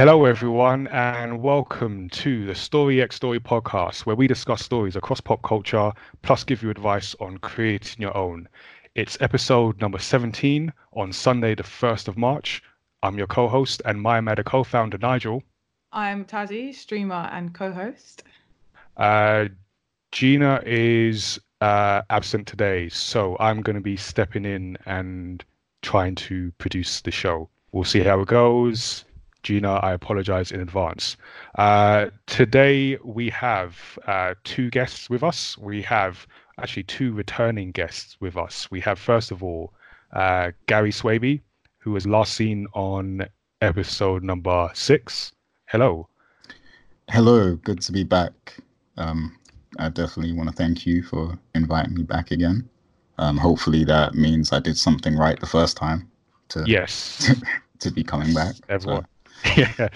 Hello, everyone, and welcome to the Story X Story podcast, where we discuss stories across pop culture, plus give you advice on creating your own. It's episode number 17 on Sunday, the 1st of March. I'm your co host and My Matter co founder, Nigel. I'm Tazzy, streamer and co host. Uh, Gina is uh, absent today, so I'm going to be stepping in and trying to produce the show. We'll see how it goes. Gina, I apologize in advance. Uh, today we have uh, two guests with us. We have actually two returning guests with us. We have, first of all, uh, Gary Swaby, who was last seen on episode number six. Hello. Hello, good to be back. Um, I definitely want to thank you for inviting me back again. Um, hopefully, that means I did something right the first time. To yes. To, be coming back. Everyone. So. yeah,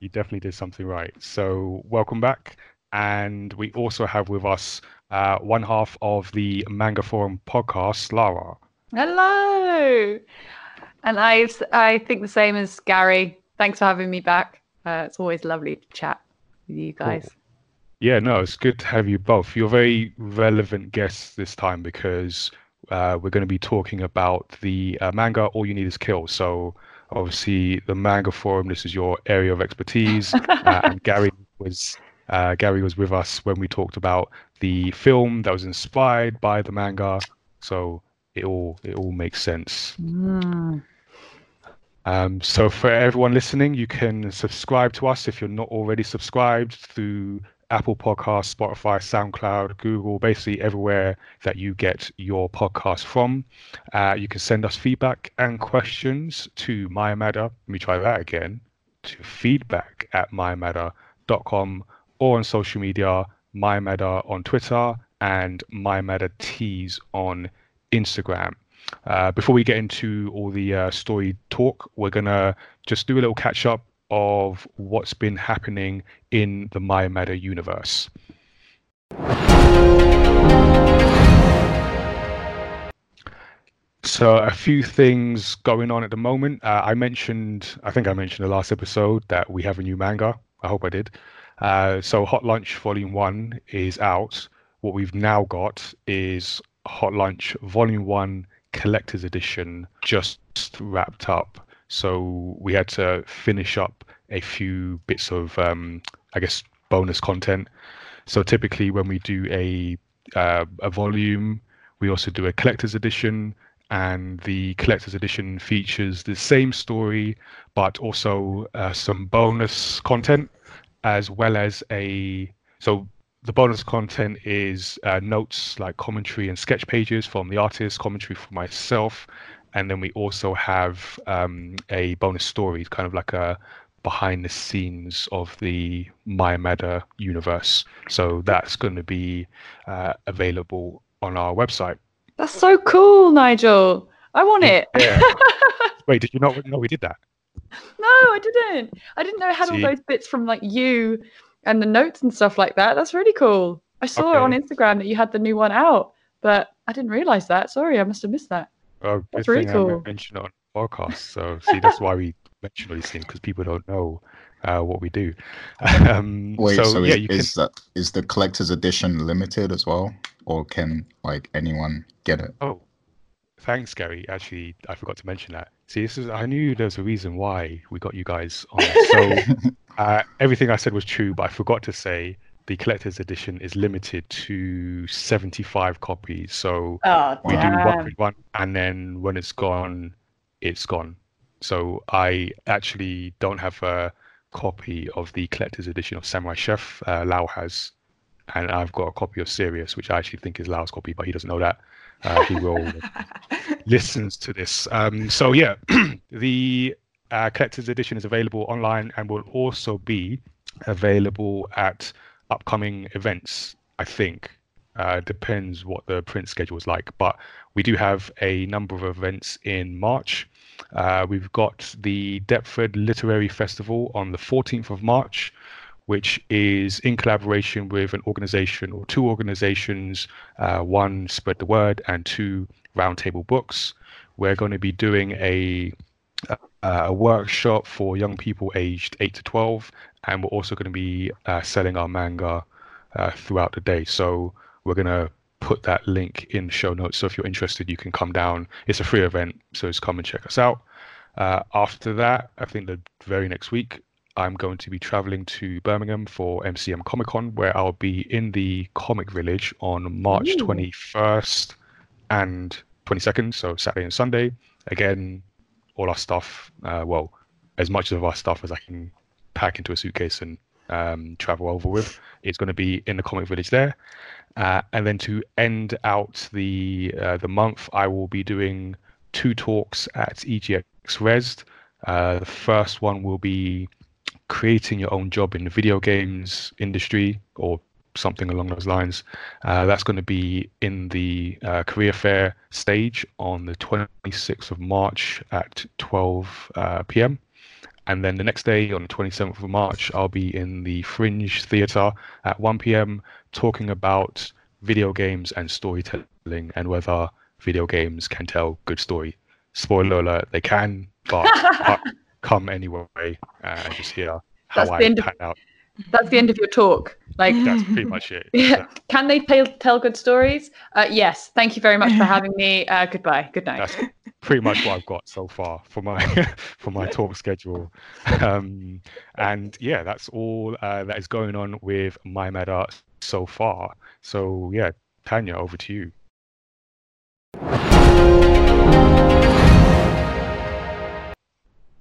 you definitely did something right. So, welcome back. And we also have with us uh, one half of the Manga Forum podcast, Lara. Hello. And I, I think the same as Gary. Thanks for having me back. Uh, it's always lovely to chat with you guys. Cool. Yeah, no, it's good to have you both. You're very relevant guests this time because uh, we're going to be talking about the uh, manga All You Need Is Kill. So, obviously, the manga forum. This is your area of expertise, uh, and Gary was uh, Gary was with us when we talked about the film that was inspired by the manga. So it all it all makes sense. Mm. Um, so for everyone listening, you can subscribe to us if you're not already subscribed through Apple Podcasts, Spotify, SoundCloud, Google, basically everywhere that you get your podcast from. Uh, you can send us feedback and questions to mymatter. Let me try that again. To feedback at mymatter.com or on social media, mymatter on Twitter and mymattertees on Instagram. Uh, before we get into all the uh, story talk, we're gonna just do a little catch up of what's been happening in the Matter universe. So a few things going on at the moment. Uh, I mentioned, I think I mentioned the last episode that we have a new manga. I hope I did. Uh, so Hot Lunch Volume One is out. What we've now got is Hot Lunch Volume One Collector's Edition just wrapped up. So we had to finish up a few bits of, um, I guess, bonus content. So typically, when we do a uh, a volume, we also do a collector's edition, and the collector's edition features the same story, but also uh, some bonus content, as well as a so the bonus content is uh, notes like commentary and sketch pages from the artist, commentary from myself, and then we also have um, a bonus story, kind of like a behind the scenes of the My Matter universe. So that's going to be uh, available on our website. That's so cool, Nigel. I want it. Yeah. Wait, did you not know we did that? No, I didn't. I didn't know I had See? all those bits from like you and the notes and stuff like that. That's really cool. I saw okay. it on Instagram that you had the new one out, but I didn't realize that. Sorry, I must have missed that. Oh, that's really cool. I mentioned it on podcast. So see, that's why we mention all these things because people don't know uh, what we do. Um, Wait, so, so yeah, is, is, can... that, is the collector's edition limited as well, or can like anyone get it? Oh, thanks, Gary. Actually, I forgot to mention that. See, this is I knew there was a reason why we got you guys on. So uh, everything I said was true, but I forgot to say the collector's edition is limited to 75 copies. So oh, we do one one, and then when it's gone, it's gone. So I actually don't have a copy of the collector's edition of Samurai Chef. Uh, Lau has, and I've got a copy of Sirius, which I actually think is Lau's copy, but he doesn't know that. Uh, he will listens to this. Um, so yeah, the uh, collector's edition is available online and will also be available at upcoming events. I think uh, depends what the print schedule is like, but we do have a number of events in March. Uh, we've got the Deptford Literary Festival on the 14th of March, which is in collaboration with an organization or two organizations uh, one, Spread the Word, and two, Roundtable Books. We're going to be doing a uh, a workshop for young people aged 8 to 12, and we're also going to be uh, selling our manga uh, throughout the day. So we're going to put that link in the show notes. So if you're interested, you can come down. It's a free event, so just come and check us out. Uh, after that, I think the very next week, I'm going to be traveling to Birmingham for MCM Comic Con, where I'll be in the Comic Village on March Ooh. 21st and 22nd, so Saturday and Sunday. Again, all our stuff, uh, well, as much of our stuff as I can pack into a suitcase and um, travel over with, is going to be in the Comic Village there. Uh, and then to end out the uh, the month, I will be doing two talks at EGX Rezzed. Uh, the first one will be creating your own job in the video games industry or something along those lines. Uh, that's going to be in the uh, career fair stage on the 26th of March at 12 uh, p.m. And then the next day, on the 27th of March, I'll be in the Fringe Theatre at 1 p.m. talking about video games and storytelling and whether video games can tell good story. Spoiler alert, they can, but come anyway uh, just hear how that's I pan out. That's the end of your talk. Like that's pretty much it. Yeah. Can they tell, tell good stories? Uh, yes. Thank you very much for having me. Uh, goodbye. Good night. That's pretty much what I've got so far for my for my talk schedule. Um, and yeah, that's all uh, that is going on with my mad art so far. So yeah, Tanya, over to you.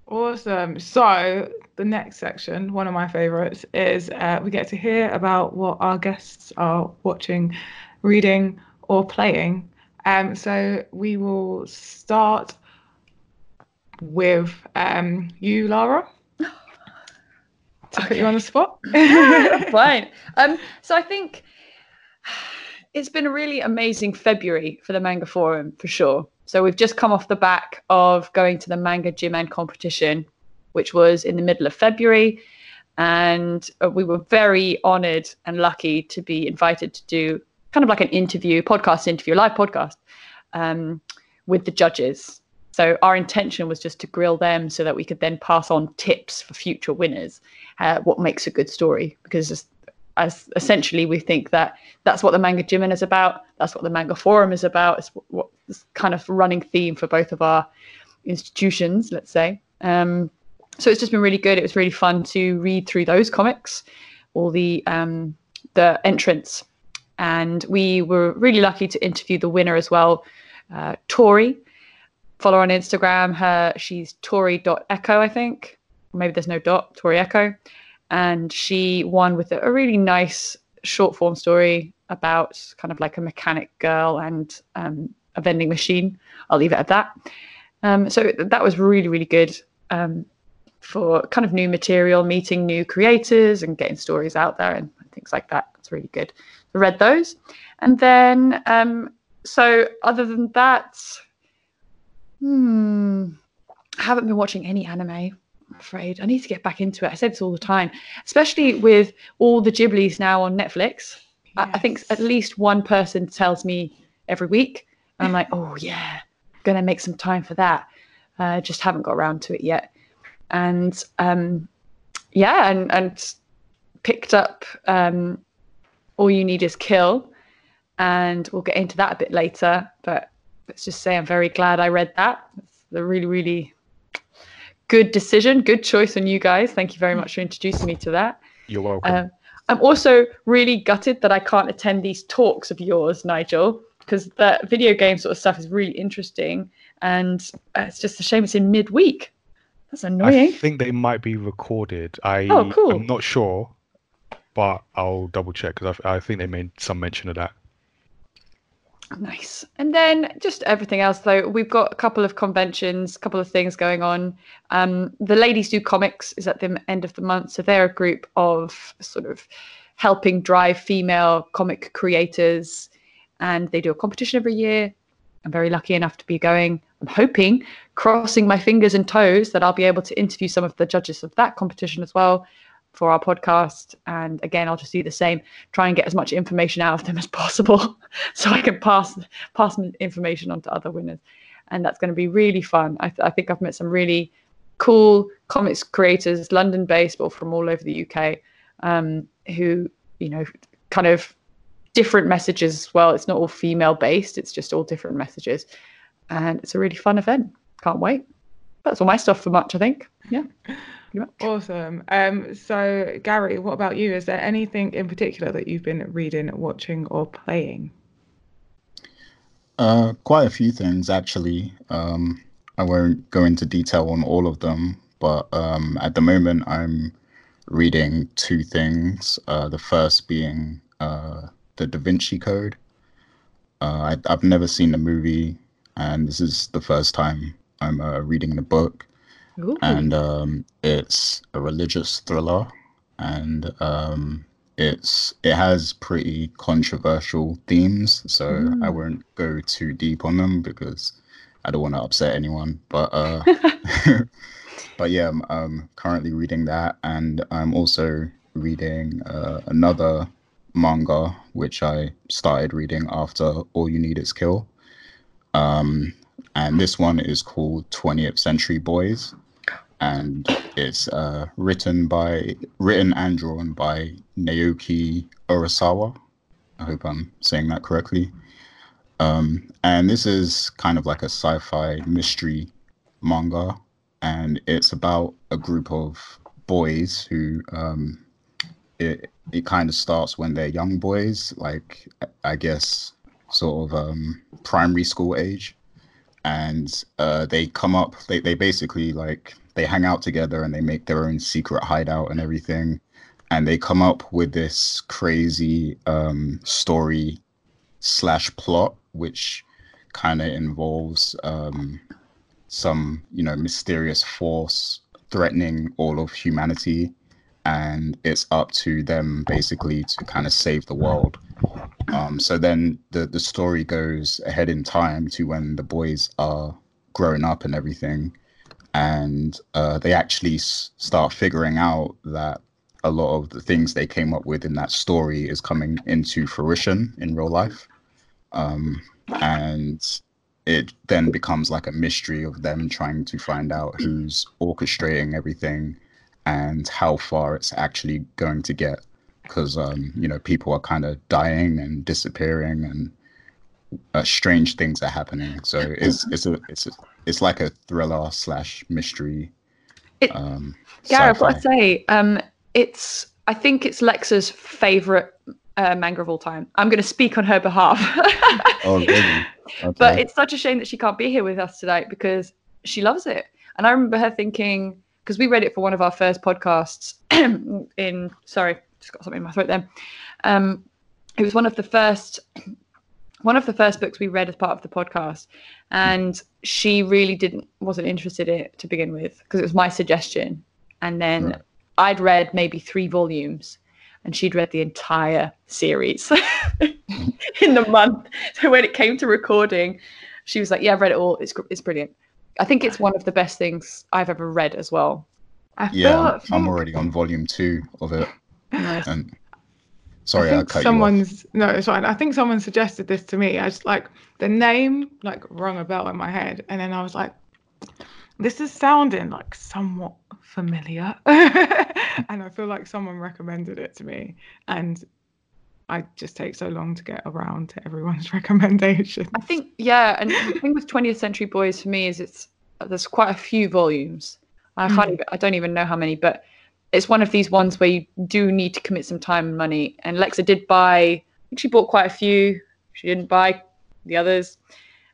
Awesome. So the next section, one of my favorites, is uh, we get to hear about what our guests are watching, reading, or playing. Um, so we will start with um, you, Lara. To okay. put you on the spot. Fine. Um, so I think it's been a really amazing February for the Manga Forum for sure. So we've just come off the back of going to the Manga Jiman competition, which was in the middle of February. And uh, we were very honored and lucky to be invited to do kind of like an interview, podcast interview, live podcast um, with the judges. So our intention was just to grill them so that we could then pass on tips for future winners, uh, what makes a good story. Because as essentially we think that that's what the manga jiman is about that's what the manga forum is about it's what this kind of running theme for both of our institutions let's say. Um, so it's just been really good it was really fun to read through those comics all the um, the entrants. And we were really lucky to interview the winner as well uh, tori. Follow her on instagram her she's tori.echo i think. Maybe there's no dot tori echo and she won with a, really nice short form story about kind of like a mechanic girl and um, a vending machine. I'll leave it at that. Um, so that was really, really good um, for kind of new material, meeting new creators and getting stories out there and things like that. It's really good. I read those. And then, um, so other than that, hmm, I haven't been watching any anime I'm afraid. I need to get back into it. I say this all the time, especially with all the Ghiblis now on Netflix. Yes. I, I, think at least one person tells me every week. And I'm like, oh, yeah, going to make some time for that. Uh, just haven't got around to it yet. And um, yeah, and, and picked up um, All You Need Is Kill. And we'll get into that a bit later. But let's just say I'm very glad I read that. It's a really, really good decision, good choice on you guys. Thank you very much for introducing me to that. You're welcome. Um, I'm also really gutted that I can't attend these talks of yours, Nigel, because that video game sort of stuff is really interesting, and uh, it's just a shame it's in midweek. That's annoying. I think they might be recorded. I oh, cool. I'm not sure, but I'll double check because I, I think they made some mention of that. Nice. And then just everything else, though, we've got a couple of conventions, a couple of things going on. Um, the Ladies Do Comics is at the end of the month. So they're a group of sort of helping drive female comic creators. And they do a competition every year. I'm very lucky enough to be going. I'm hoping, crossing my fingers and toes, that I'll be able to interview some of the judges of that competition as well for our podcast. And again, I'll just do the same, try and get as much information out of them as possible so I can pass pass information on to other winners. And that's going to be really fun. I, th- I think I've met some really cool comics creators, London based, but from all over the UK, um, who, you know, kind of different messages as well. It's not all female based, it's just all different messages. And it's a really fun event. Can't wait. That's all my stuff for March, I think. Yeah. Awesome. Um, so, Gary, what about you? Is there anything in particular that you've been reading, watching, or playing? Uh, quite a few things, actually. Um, I won't go into detail on all of them, but um, at the moment, I'm reading two things. Uh, the first being uh, the Da Vinci Code. Uh, I, have never seen the movie, and this is the first time I'm uh, reading the book. Ooh. And um, it's a religious thriller, and um, it's it has pretty controversial themes. So mm. I won't go too deep on them because I don't want to upset anyone. But uh, but yeah, I'm, I'm, currently reading that, and I'm also reading uh, another manga which I started reading after All You Need Is Kill. Um, and this one is called 20th Century Boys, and it's uh, written by written and drawn by Naoki Urasawa. I hope I'm saying that correctly. Um, and this is kind of like a sci-fi mystery manga, and it's about a group of boys who um, it it kind of starts when they're young boys, like I guess sort of um, primary school age, and uh, they come up. They they basically like they hang out together and they make their own secret hideout and everything, and they come up with this crazy um, story slash plot, which kind of involves um, some you know mysterious force threatening all of humanity and it's up to them basically to kind of save the world. Um, so then the the story goes ahead in time to when the boys are growing up and everything, and uh, they actually s- start figuring out that a lot of the things they came up with in that story is coming into fruition in real life, um, and it then becomes like a mystery of them trying to find out who's orchestrating everything and how far it's actually going to get because um, you know people are kind of dying and disappearing and uh, strange things are happening. So it's it's a it's a, it's like a thriller slash mystery it, um yeah i've got to say um it's i think it's lexa's favorite uh, manga of all time. I'm going to speak on her behalf. Oh really? Okay. but it's such a shame that she can't be here with us tonight because she loves it. And i remember her thinking because we read it for one of our first podcasts in sorry just got something in my throat then um, it was one of the first one of the first books we read as part of the podcast and she really didn't wasn't interested in it to begin with because it was my suggestion. And then right. i'd read maybe three volumes and she'd read the entire series in the month. So when it came to recording she was like yeah i've read it all. It's, it's brilliant I think it's one of the best things I've ever read as well. I yeah, I'm already on volume two of it. Nice. And sorry, I, I cut someone's no, it's fine. I think someone suggested this to me. I just like the name like rung a bell in my head, and then I was like, this is sounding like somewhat familiar, and I feel like someone recommended it to me, and I just take so long to get around to everyone's recommendations. I think yeah, and the thing with 20th Century Boys for me is it's there's quite a few volumes. I can't mm. even, I don't even know how many, but it's one of these ones where you do need to commit some time and money. And Lexa did buy. she bought quite a few. She didn't buy the others,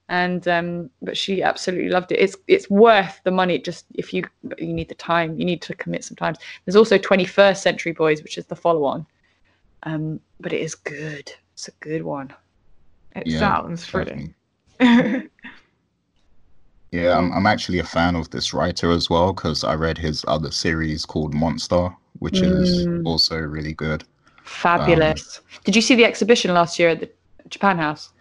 and um, but she absolutely loved it. It's it's worth the money. Just if you you need the time, you need to commit some time. There's also 21st Century Boys, which is the follow-on um, but it is good. It's a good one. It yeah, sounds thrilling. yeah, I'm, I'm actually a fan of this writer as well because I read his other series called Monster, which mm. is also really good. Fabulous. Um, Did you see the exhibition last year at the Japan House?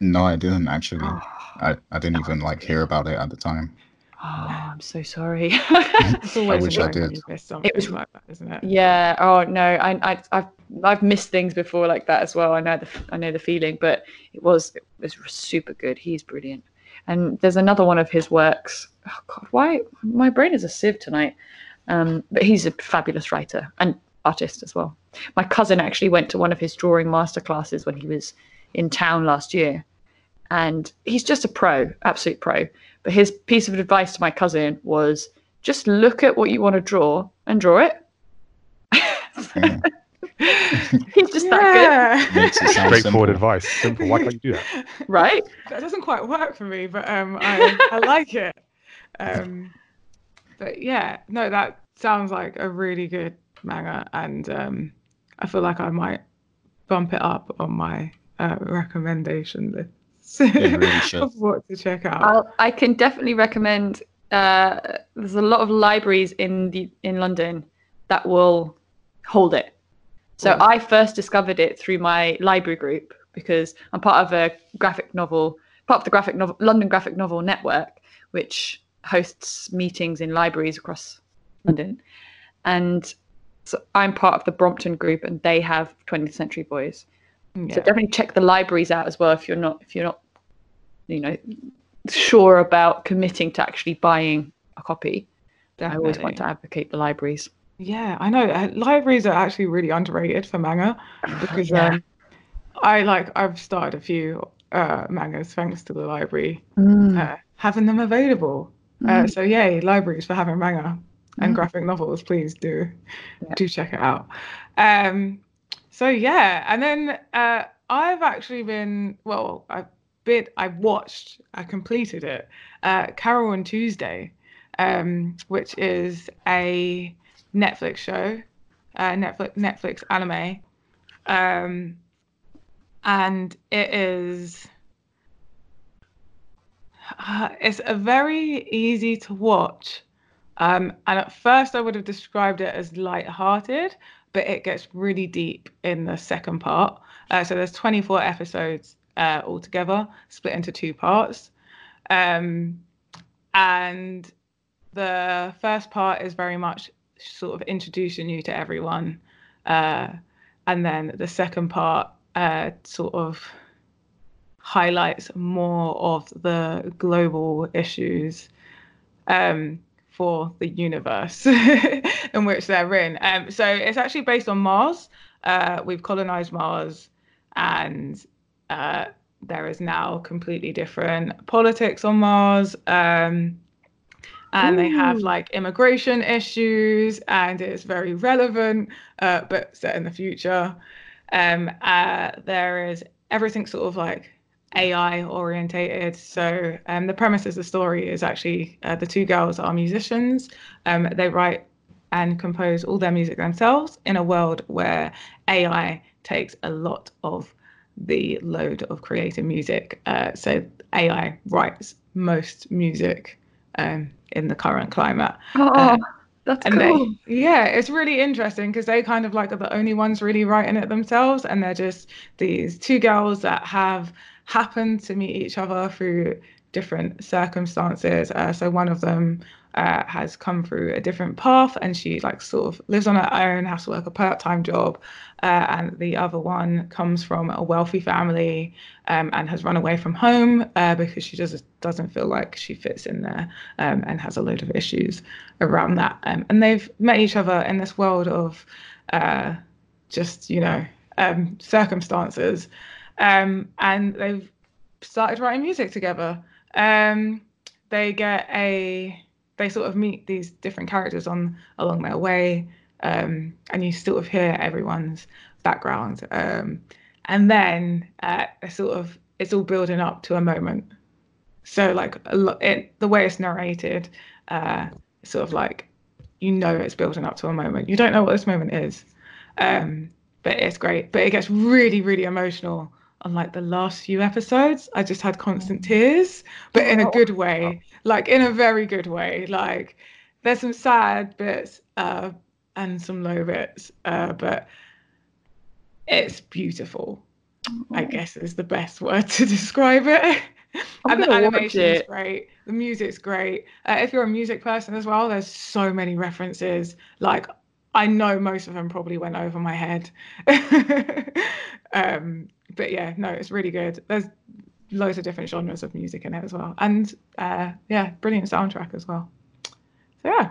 No, I didn't actually. I, I didn't even like hear about it at the time. Oh, I'm so sorry. it's always I wish I did. It was like that, isn't it? Yeah. Oh no, I, I, I've, I've missed things before like that as well. I know the, I know the feeling, but it was, it was super good. He's brilliant. And there's another one of his works oh god, why my brain is a sieve tonight. Um, but he's a fabulous writer and artist as well. My cousin actually went to one of his drawing master classes when he was in town last year, and he's just a pro, absolute pro. But his piece of advice to my cousin was just look at what you want to draw and draw it. He's just yeah. that good. Straightforward advice. Simple. Why can't you do that? Right? That doesn't quite work for me, but um, I, I like it. Um, but yeah, no, that sounds like a really good manga, and um, I feel like I might bump it up on my uh, recommendation list really of what to check out. I'll, i can definitely recommend. Uh, there's a lot of libraries in the in London that will hold it. So oh. I first discovered it through my library group because I'm part of a graphic novel, part of the graphic novel London Graphic Novel Network, which hosts meetings in libraries across London, and so I'm part of the Brompton group, and they have 20th Century Boys. Yeah. So definitely check the libraries out as well if you're not if you're not, you know, sure about committing to actually buying a copy. Definitely. I always want to advocate the libraries. Yeah, I know. Uh, libraries are actually really underrated for manga because yeah. um, I like I've started a few uh, mangas thanks to the library mm. uh, having them available. Uh, mm. so yay, libraries for having manga and mm. graphic novels. Please do yeah. do check it out. Um, so yeah, and then uh, I've actually been well, I've I watched, I completed it. Uh, Carole & Tuesday, um, which is a Netflix show, uh, Netflix Netflix anime, um, and it is uh, it's a very easy to watch. Um, and at first, I would have described it as light-hearted, but it gets really deep in the second part. Uh, so there's 24 episodes uh, altogether, split into two parts. Um, and the first part is very much sort of introducing you to everyone. Uh, and then the second part uh, sort of highlights more of the global issues um, for the universe in which they're in. Um, so it's actually based on Mars. Uh, we've colonized Mars, and uh, there is now completely different politics on Mars. Um, and Ooh. they have like immigration issues and it's very relevant uh, but set in the future um, uh, there is everything sort of like ai orientated so um, the premise of the story is actually uh, the two girls are musicians um, they write and compose all their music themselves in a world where ai takes a lot of the load of creating music uh, so ai writes most music um, in the current climate. Oh, uh, that's and cool. They, yeah, it's really interesting because they kind of like are the only ones really writing it themselves, and they're just these two girls that have happened to meet each other through different circumstances. Uh, so one of them uh, has come through a different path and she like sort of lives on her own, has to work a part-time job, uh, and the other one comes from a wealthy family um, and has run away from home uh, because she just doesn't feel like she fits in there um, and has a load of issues around that. Um, and they've met each other in this world of uh, just you know um, circumstances, um, and they've started writing music together. Um, they get a they sort of meet these different characters on along their way, um, and you sort of hear everyone's background, um, and then uh, sort of it's all building up to a moment. So like it, the way it's narrated, uh, sort of like you know it's building up to a moment. You don't know what this moment is, um, but it's great. But it gets really really emotional on like the last few episodes. I just had constant mm. tears, but in a good way, like in a very good way. Like there's some sad bits uh, and some low bits, uh, but it's beautiful. I guess is the best word to describe it. and the animation is great. The music's great. Uh, if you're a music person as well, there's so many references. Like I know most of them probably went over my head. um, but yeah, no, it's really good. There's loads of different genres of music in it as well, and uh, yeah, brilliant soundtrack as well. So yeah,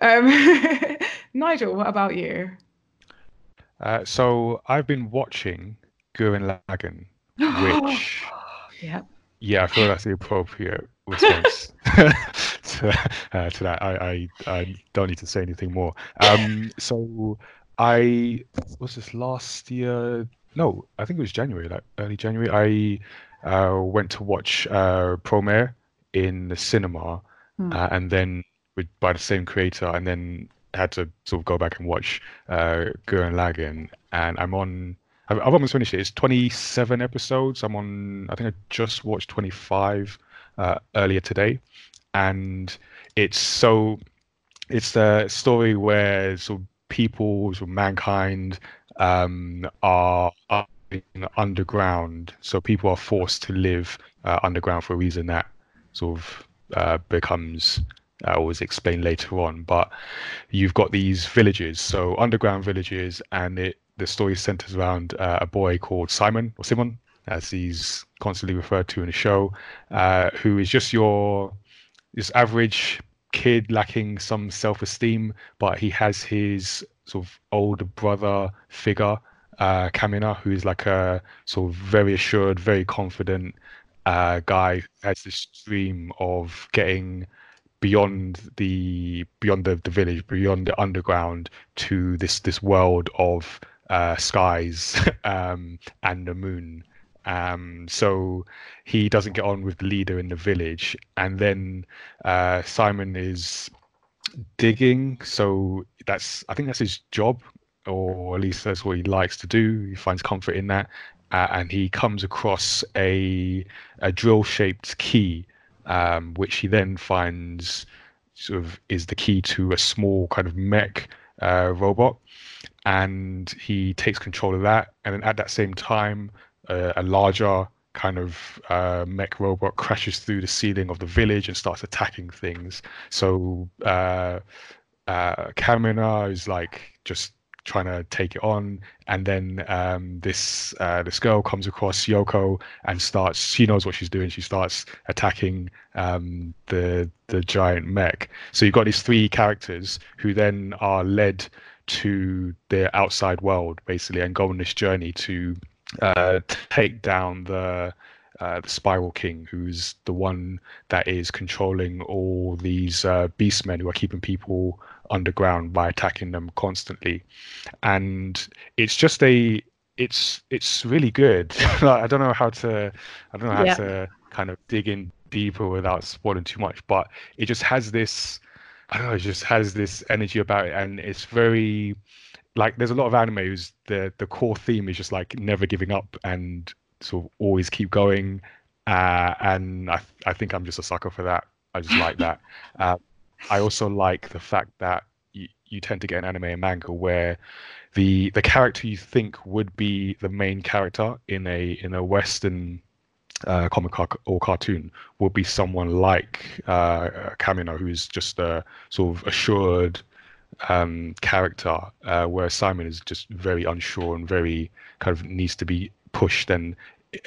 um, Nigel, what about you? Uh, so I've been watching Gurren Lagann, which yeah, yeah, I feel that's the appropriate response to, uh, to that. I, I, I don't need to say anything more. Um, so I was this last year. No, I think it was January, like early January. I uh, went to watch uh, Promare in the cinema, hmm. uh, and then with, by the same creator, and then had to sort of go back and watch uh, Gurren Lagann, and I'm on. I've, I've almost finished it. It's 27 episodes. I'm on. I think I just watched 25 uh, earlier today, and it's so. It's the story where sort of people, sort of mankind, um, are, underground. So people are forced to live uh, underground for a reason that sort of uh, becomes I always explain later on. But you've got these villages, so underground villages, and it the story centers around uh, a boy called Simon or Simon, as he's constantly referred to in the show, uh, who is just your this average kid lacking some self-esteem, but he has his sort of older brother figure, uh, Kamina, who's like a sort of very assured, very confident uh, guy who has this dream of getting beyond the beyond the, the village, beyond the underground to this this world of uh, skies um, and the moon. Um, so he doesn't get on with the leader in the village, and then uh, Simon is digging. So that's I think that's his job, or at least that's what he likes to do. He finds comfort in that, uh, and he comes across a a drill shaped key um, which he then finds sort of is the key to a small kind of mech uh, robot. And he takes control of that. And then at that same time, uh, a larger kind of uh, mech robot crashes through the ceiling of the village and starts attacking things. So uh, uh, Kamina is like just trying to take it on. And then um, this uh, this girl comes across Yoko and starts she knows what she's doing. She starts attacking um, the the giant mech. So you've got these three characters who then are led to the outside world basically and go on this journey to uh, take down the uh, the Spiral King, who's the one that is controlling all these uh, beastmen who are keeping people underground by attacking them constantly, and it's just a it's it's really good. I don't know how to I don't know how yeah. to kind of dig in deeper without spoiling too much, but it just has this I don't know, it just has this energy about it, and it's very like there's a lot of anime whose the the core theme is just like never giving up and sort of always keep going. Uh, and I I think I'm just a sucker for that. I just like that. Uh, I also like the fact that you, you tend to get an anime and manga where the the character you think would be the main character in a in a Western uh, comic or cartoon will be someone like uh, Kamina, who's just a sort of assured um, character, uh, where Simon is just very unsure and very kind of needs to be pushed and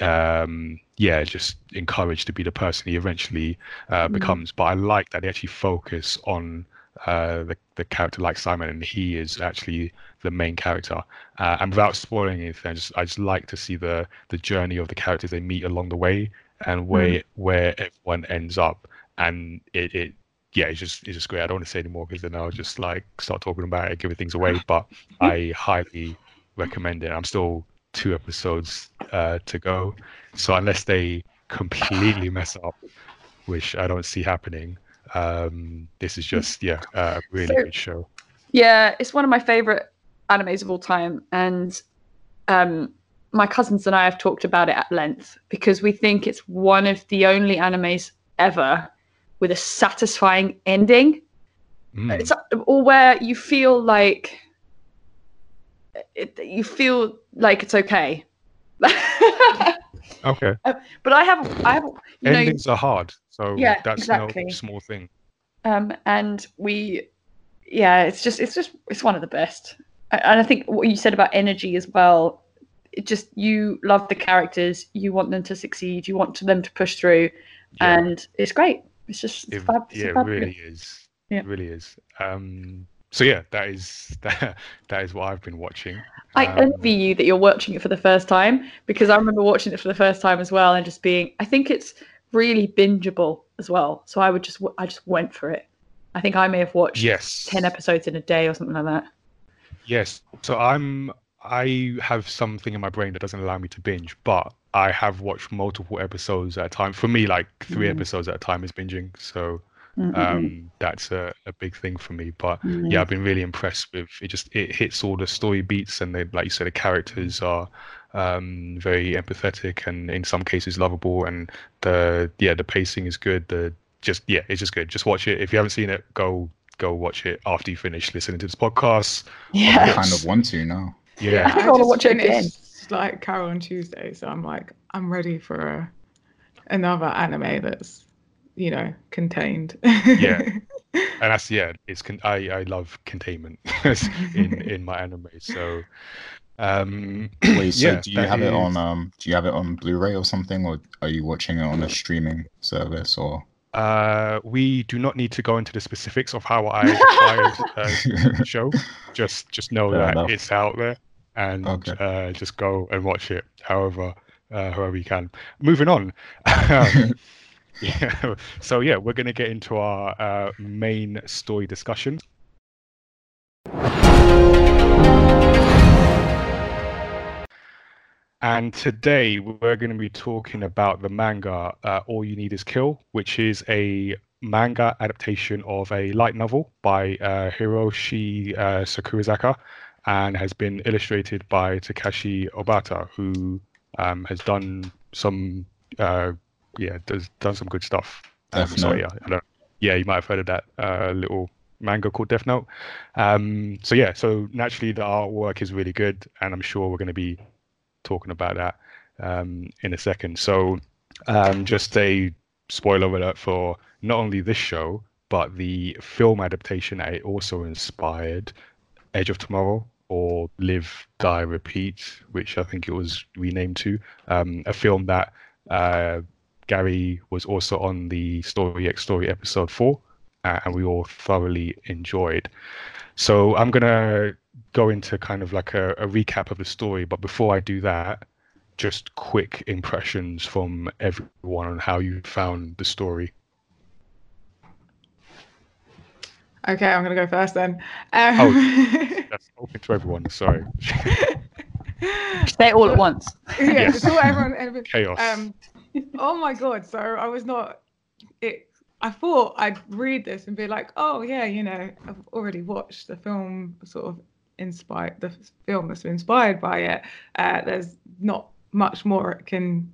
um, yeah, just encouraged to be the person he eventually uh, mm. becomes. But I like that they actually focus on uh, the, the character like Simon, and he is actually the main character. Uh, and without spoiling anything, I just I just like to see the the journey of the characters they meet along the way and where mm. where everyone ends up. And it, it yeah, it's just it's just great. I don't want to say anymore because then I'll just like start talking about it, giving things away. But I highly recommend it. I'm still two episodes uh, to go. So unless they completely mess up, which I don't see happening, um, this is just yeah a really so, good show. Yeah, it's one of my favorite animes of all time, and um, my cousins and I have talked about it at length because we think it's one of the only animes ever with a satisfying ending. Mm. It's or where you feel like it, you feel like it's okay. okay. Uh, but I have, I have. You Endings know, are hard, so yeah, that's exactly. no small thing. Um, and we, yeah, it's just, it's just, it's one of the best. And I think what you said about energy as well, it just you love the characters, you want them to succeed, you want them to push through, yeah. and it's great. It's just it's it, fab, yeah, it really is. Yeah. It really is. Um, so yeah, that is that, that is what I've been watching. I um, envy you that you're watching it for the first time because I remember watching it for the first time as well and just being. I think it's really bingeable as well. So I would just I just went for it. I think I may have watched yes. 10 episodes in a day or something like that. Yes. So I'm I have something in my brain that doesn't allow me to binge, but I have watched multiple episodes at a time. For me, like 3 mm. episodes at a time is binging. So um, that's a, a big thing for me. But mm. yeah, I've been really impressed with it. Just it hits all the story beats, and they, like you said, the characters are um, very empathetic and in some cases lovable. And the yeah, the pacing is good. The just yeah, it's just good. Just watch it. If you haven't seen it, go go watch it after you finish listening to this podcast. Yeah, I kind of want to now. Yeah, I, I want to watch it again. Like Carole & Tuesday, so I'm like, I'm ready for a, another anime that's, you know, contained. yeah, and that's yeah, it's con- I I love containment in in my anime. So, um, wait, so yeah, do you have is... it on um, do you have it on Blu-ray or something, or are you watching it on a streaming service or? Uh, we do not need to go into the specifics of how I acquired uh, the show. Just just know Fair that enough. it's out there, and okay. uh, just go and watch it. However, uh, however you can. Moving on. Um, yeah. So yeah, we're gonna get into our uh, main story discussion. And today we're going to be talking about the manga uh, All You Need Is Kill, which is a manga adaptation of a light novel by uh, Hiroshi uh, Sakurazaka and has been illustrated by Takeshi Obata, who um, has done some, uh, yeah, does done some good stuff. Um, so, yeah, yeah, you might have heard of that uh, little manga called Death Note. Um, so yeah, so naturally the artwork is really good, and I'm sure we're going to be talking about that um, in a second. So, um, just a spoiler alert for not only this show, but the film adaptation that it also inspired Edge of Tomorrow or Live, Die, Repeat, which I think it was renamed to, um, a film that uh, Gary was also on the Story X Story episode four, uh, and we all thoroughly enjoyed. So I'm gonna go into kind of like a, a recap of the story, but before I do that, just quick impressions from everyone on how you found the story. Okay, I'm gonna go first then. Um... Oh, that's open to everyone. Sorry. Say it all at once. Yeah, yes. all everyone. Chaos. Um, oh my god! So I was not. It I thought I'd read this and be like, oh yeah, you know, I've already watched the film, sort of inspired the film that's been inspired by it. Uh, there's not much more it can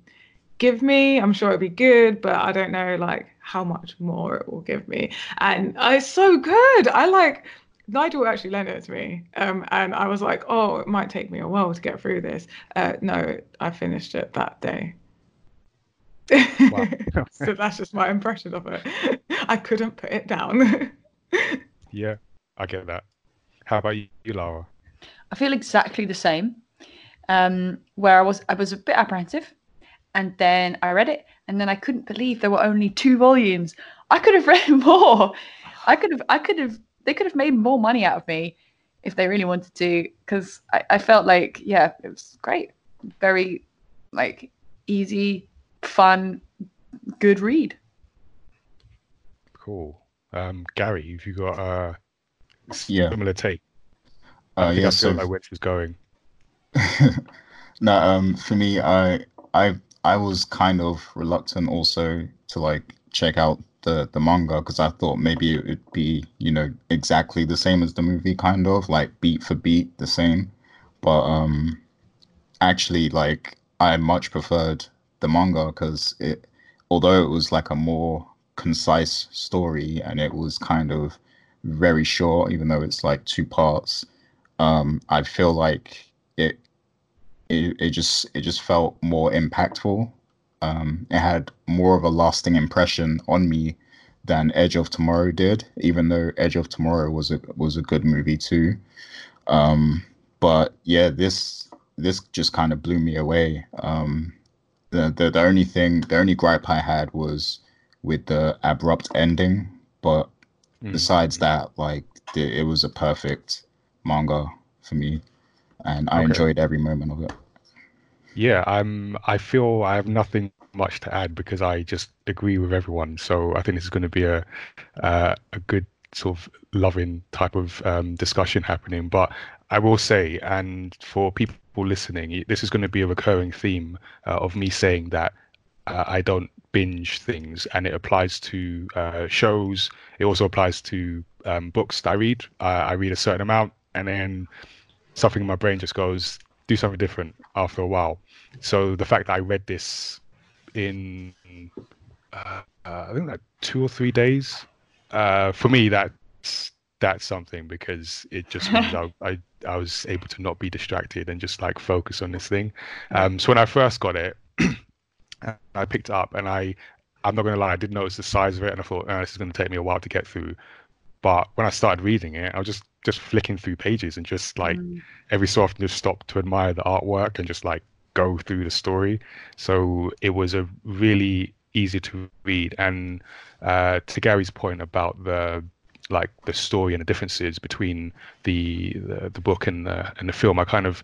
give me. I'm sure it'll be good, but I don't know like how much more it will give me. And uh, it's so good. I like Nigel actually lent it to me, um, and I was like, oh, it might take me a while to get through this. Uh, no, I finished it that day. Wow. so that's just my impression of it. I couldn't put it down. yeah, I get that. How about you, Laura? I feel exactly the same. Um, where I was, I was a bit apprehensive, and then I read it, and then I couldn't believe there were only two volumes. I could have read more. I could have, I could have, they could have made more money out of me if they really wanted to, because I, I felt like, yeah, it was great, very like easy fun, good read. Cool. Um, Gary, have you got a yeah. similar take? Uh, I think yeah, I feel so... like where she's going. no, um, for me, I, I, I was kind of reluctant also to like check out the the manga because I thought maybe it would be you know exactly the same as the movie, kind of like beat for beat the same. But um, actually, like I much preferred the manga because it, although it was like a more concise story and it was kind of very short, even though it's like two parts. Um, I feel like it, it, it just it just felt more impactful. Um, it had more of a lasting impression on me than Edge of Tomorrow did, even though Edge of Tomorrow was a was a good movie too. Um, but yeah, this this just kind of blew me away. Um, the, the the only thing, the only gripe I had was with the abrupt ending, but mm. besides that, like the, it was a perfect manga for me, and I okay. enjoyed every moment of it. Yeah, I'm. I feel I have nothing much to add because I just agree with everyone. So I think this is going to be a uh, a good sort of loving type of um, discussion happening. But I will say, and for people listening, this is going to be a recurring theme uh, of me saying that uh, I don't binge things, and it applies to uh, shows. It also applies to um, books that I read. I read a certain amount, and then something in my brain just goes, do something different after a while. So the fact that I read this in, uh, uh, I think like two or three days, uh, for me that's that's something because it just means I, I, I was able to not be distracted and just like focus on this thing. Um, so when I first got it, I picked it up and I I'm not gonna lie, I did notice the size of it and I thought oh, this is gonna take me a while to get through. But when I started reading it, I was just just flicking through pages and just like mm. every so often just stop to admire the artwork and just like go through the story. So it was a really easy to read. And uh, to Gary's point about the like the story and the differences between the the, the book and the and the film, I kind of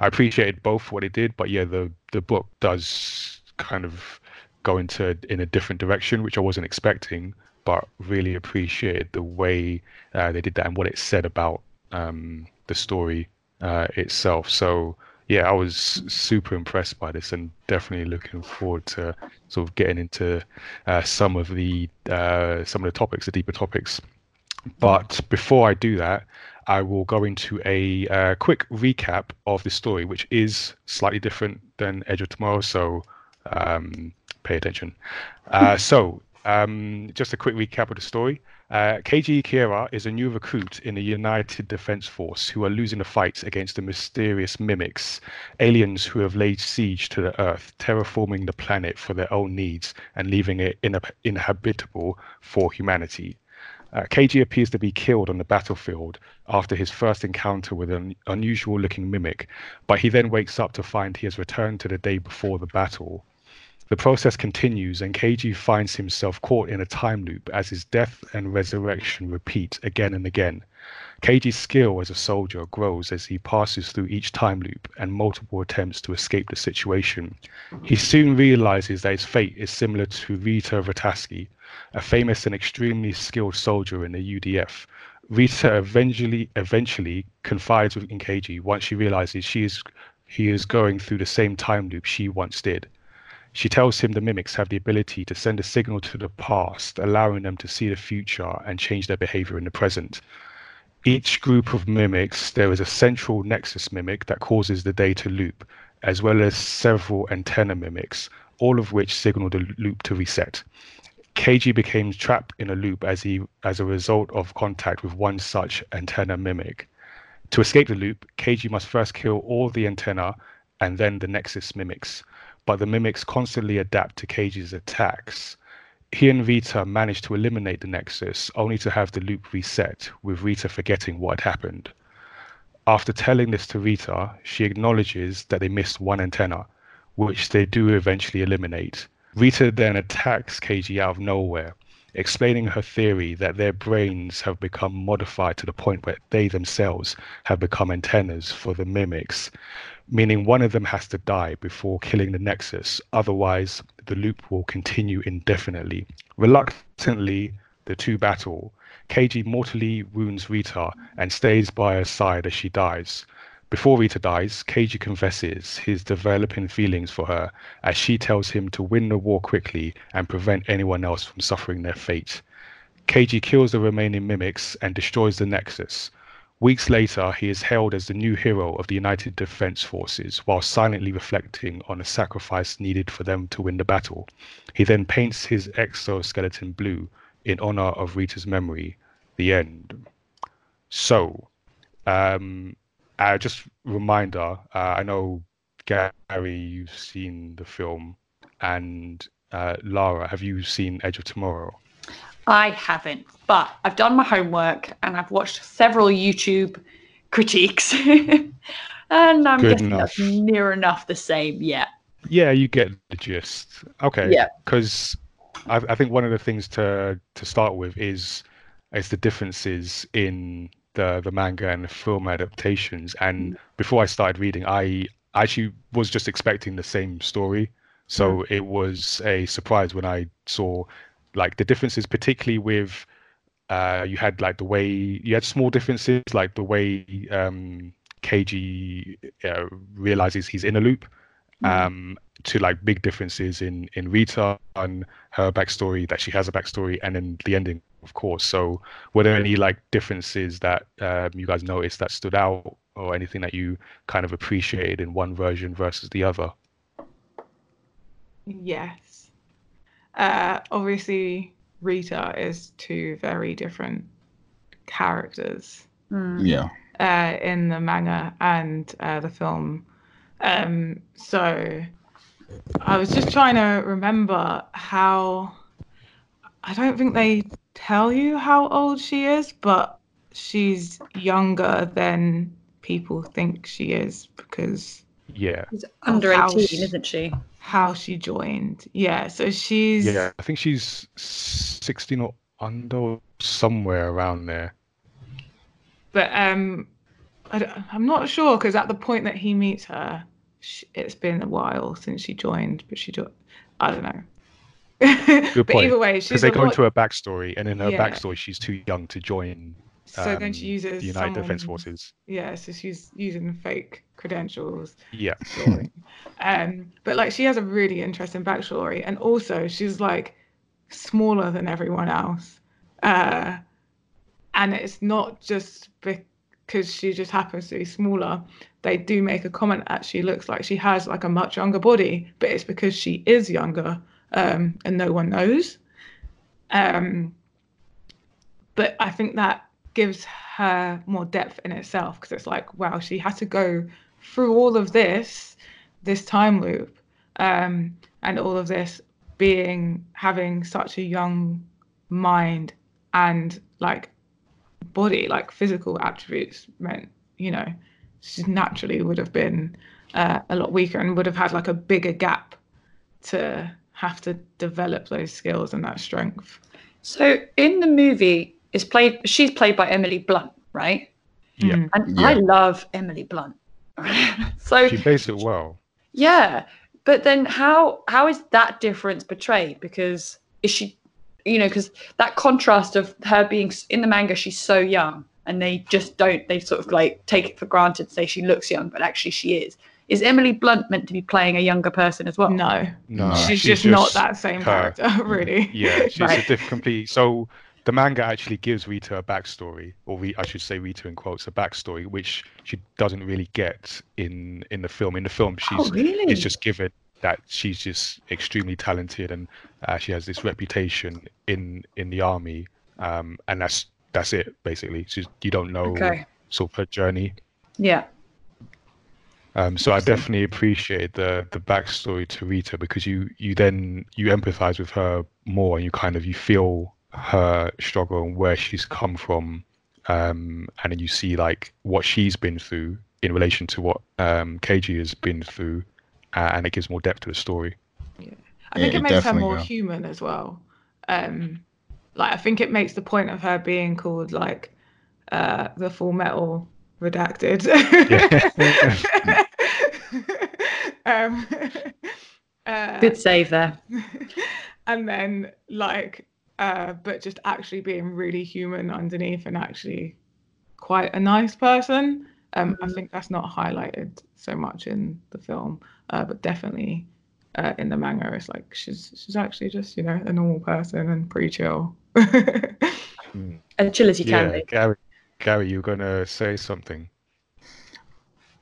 I appreciated both what it did, but yeah, the the book does kind of go into in a different direction, which I wasn't expecting, but really appreciated the way uh, they did that and what it said about um, the story uh, itself. So yeah, I was super impressed by this and definitely looking forward to sort of getting into uh, some of the uh, some of the topics, the deeper topics. But before I do that, I will go into a uh, quick recap of the story, which is slightly different than Edge of Tomorrow. So um, pay attention. Uh, so um, just a quick recap of the story. Uh, Keiji Kira is a new recruit in the United Defense Force who are losing the fight against the mysterious mimics, aliens who have laid siege to the Earth, terraforming the planet for their own needs and leaving it inhabitable for humanity. Uh, Keiji appears to be killed on the battlefield after his first encounter with an unusual looking mimic, but he then wakes up to find he has returned to the day before the battle. The process continues, and Keiji finds himself caught in a time loop as his death and resurrection repeat again and again. Keiji's skill as a soldier grows as he passes through each time loop and multiple attempts to escape the situation. He soon realizes that his fate is similar to Rita Vrataski, a famous and extremely skilled soldier in the UDF. Rita eventually eventually confides in Keiji once she realizes she is he is going through the same time loop she once did. She tells him the mimics have the ability to send a signal to the past, allowing them to see the future and change their behavior in the present. Each group of mimics, there is a central nexus mimic that causes the data loop, as well as several antenna mimics, all of which signal the loop to reset. Keiji became trapped in a loop as he as a result of contact with one such antenna mimic. To escape the loop, Keiji must first kill all the antenna and then the nexus mimics but the mimics constantly adapt to Keiji's attacks. He and Rita manage to eliminate the Nexus, only to have the loop reset, with Rita forgetting what had happened. After telling this to Rita, she acknowledges that they missed one antenna, which they do eventually eliminate. Rita then attacks Keiji out of nowhere, explaining her theory that their brains have become modified to the point where they themselves have become antennas for the mimics, meaning one of them has to die before killing the Nexus, otherwise, the loop will continue indefinitely. Reluctantly, the two battle. Keiji mortally wounds Rita and stays by her side as she dies. Before Rita dies, Keiji confesses his developing feelings for her as she tells him to win the war quickly and prevent anyone else from suffering their fate. Keiji kills the remaining mimics and destroys the Nexus, Weeks later, he is hailed as the new hero of the United Defense Forces while silently reflecting on the sacrifice needed for them to win the battle. He then paints his exoskeleton blue in honor of Rita's memory. The end. So, um, uh, just reminder uh, I know, Gary, you've seen the film, and uh, Lara, have you seen Edge of Tomorrow? I haven't, but I've done my homework and I've watched several YouTube critiques. And I'm Good guessing enough. that's near enough the same. Yeah. Yeah, you get the gist. Okay. Yeah. Because I, I think one of the things to to start with is is the differences in the the manga and the film adaptations. And mm. before I started reading, I actually was just expecting the same story. So mm. it was a surprise when I saw like the differences, particularly with uh, you had like the way you had small differences, like the way um, Keiji uh, realizes he's in a loop, mm. um, to like big differences in in Rita and her backstory that she has a backstory, and then the ending, of course. So, were there any like differences that um, you guys noticed that stood out, or anything that you kind of appreciated in one version versus the other? Yes. Uh, obviously, Rita is two very different characters. Mm. Yeah. Uh, in the manga and uh, the film. Um, so I was just trying to remember how. I don't think they tell you how old she is, but she's younger than people think she is because. Yeah. She's under 18, she, isn't she? How she joined. Yeah, so she's yeah, I think she's sixteen or under, somewhere around there. But um, I am not sure because at the point that he meets her, she, it's been a while since she joined. But she, jo- I don't know. Good but point. either way, because they go lot... into her backstory, and in her yeah. backstory, she's too young to join so um, then she uses the United Defense Forces. Yeah, so she's using fake credentials. Yeah. um, but like she has a really interesting backstory, and also she's like smaller than everyone else, uh, and it's not just because she just happens to be smaller. They do make a comment that she looks like she has like a much younger body, but it's because she is younger, um, and no one knows. Um, but I think that gives her more depth in itself because it's like wow she had to go through all of this this time loop um, and all of this being having such a young mind and like body like physical attributes meant you know she naturally would have been uh, a lot weaker and would have had like a bigger gap to have to develop those skills and that strength. So in the movie is played. She's played by Emily Blunt, right? Yeah. Mm. And yeah. I love Emily Blunt. so she plays it well. Yeah, but then how how is that difference portrayed? Because is she, you know, because that contrast of her being in the manga, she's so young, and they just don't. They sort of like take it for granted, say she looks young, but actually she is. Is Emily Blunt meant to be playing a younger person as well? No, no, she's, she's just, just, not that same her. character, really. Yeah, she's right. a different, complete. So the manga actually gives Rita a backstory, or I should say Rita in quotes, a backstory, which she doesn't really get in in the film. In the film, she's oh, really? it's just given that she's just extremely talented and uh, she has this reputation in in the army, um, and that's that's it basically. She's, you don't know okay. sort of her journey. Yeah. Um, so I definitely appreciate the the backstory to Rita because you you then you empathize with her more and you kind of you feel her struggle and where she's come from um, and then you see like what she's been through in relation to what um, Keiji has been through, uh, and it gives more depth to the story. Yeah, I think it, it makes her more human as well. Um, like I think it makes the point of her being called like uh, the Full Metal Redacted. um, uh, Good save there. and then like uh, but just actually being really human underneath and actually quite a nice person. Um, mm-hmm. I think that's not highlighted so much in the film, uh, but definitely uh, in the manga, it's like she's she's actually just you know a normal person and pretty chill. mm. As chill as you yeah, can be. Gary, Gary, you're gonna say something.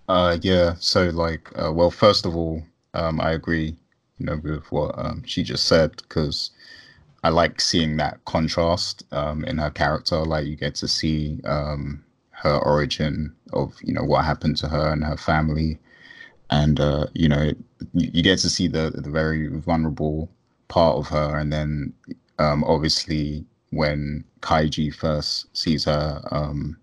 Uh, yeah. So like, uh, well, first of all, um, I agree, you know, with what um, she just said because I like seeing that contrast um, in her character. Like you get to see um, her origin of you know what happened to her and her family, and uh, you know you, get to see the the very vulnerable part of her, and then um, obviously when Kaiji first sees her, um,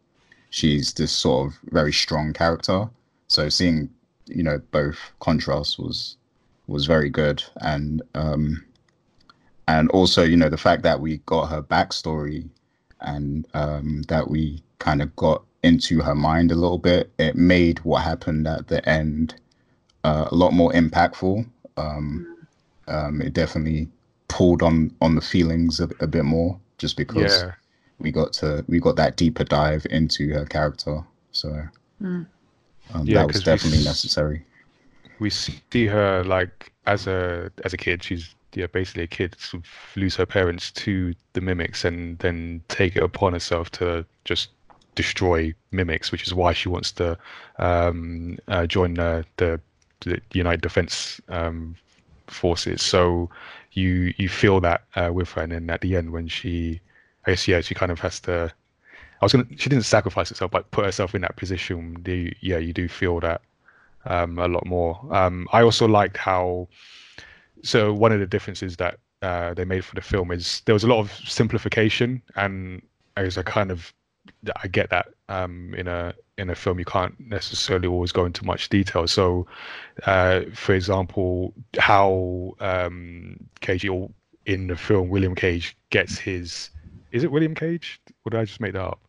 she's this sort of very strong character. so seeing you know both contrasts was was very good and um and also you know the fact that we got her backstory and um that we kind of got into her mind a little bit it made what happened at the end uh, a lot more impactful um, um it definitely pulled on on the feelings a, a bit more just because yeah. we got to we got that deeper dive into her character so mm. um, yeah, that was definitely we, necessary we see her like as a as a kid she's yeah basically a kid sort of lose her parents to the mimics and then take it upon herself to just destroy mimics which is why she wants to um, uh, join uh, the, the united defense um, forces so you you feel that uh, with her and then at the end when she i guess yeah she kind of has to i was gonna she didn't sacrifice herself but put herself in that position the yeah you do feel that um, a lot more. Um, I also liked how. So one of the differences that uh, they made for the film is there was a lot of simplification, and as a kind of, I get that um, in a in a film you can't necessarily always go into much detail. So, uh, for example, how um, Cage in the film William Cage gets his is it William Cage? Or did I just make that up?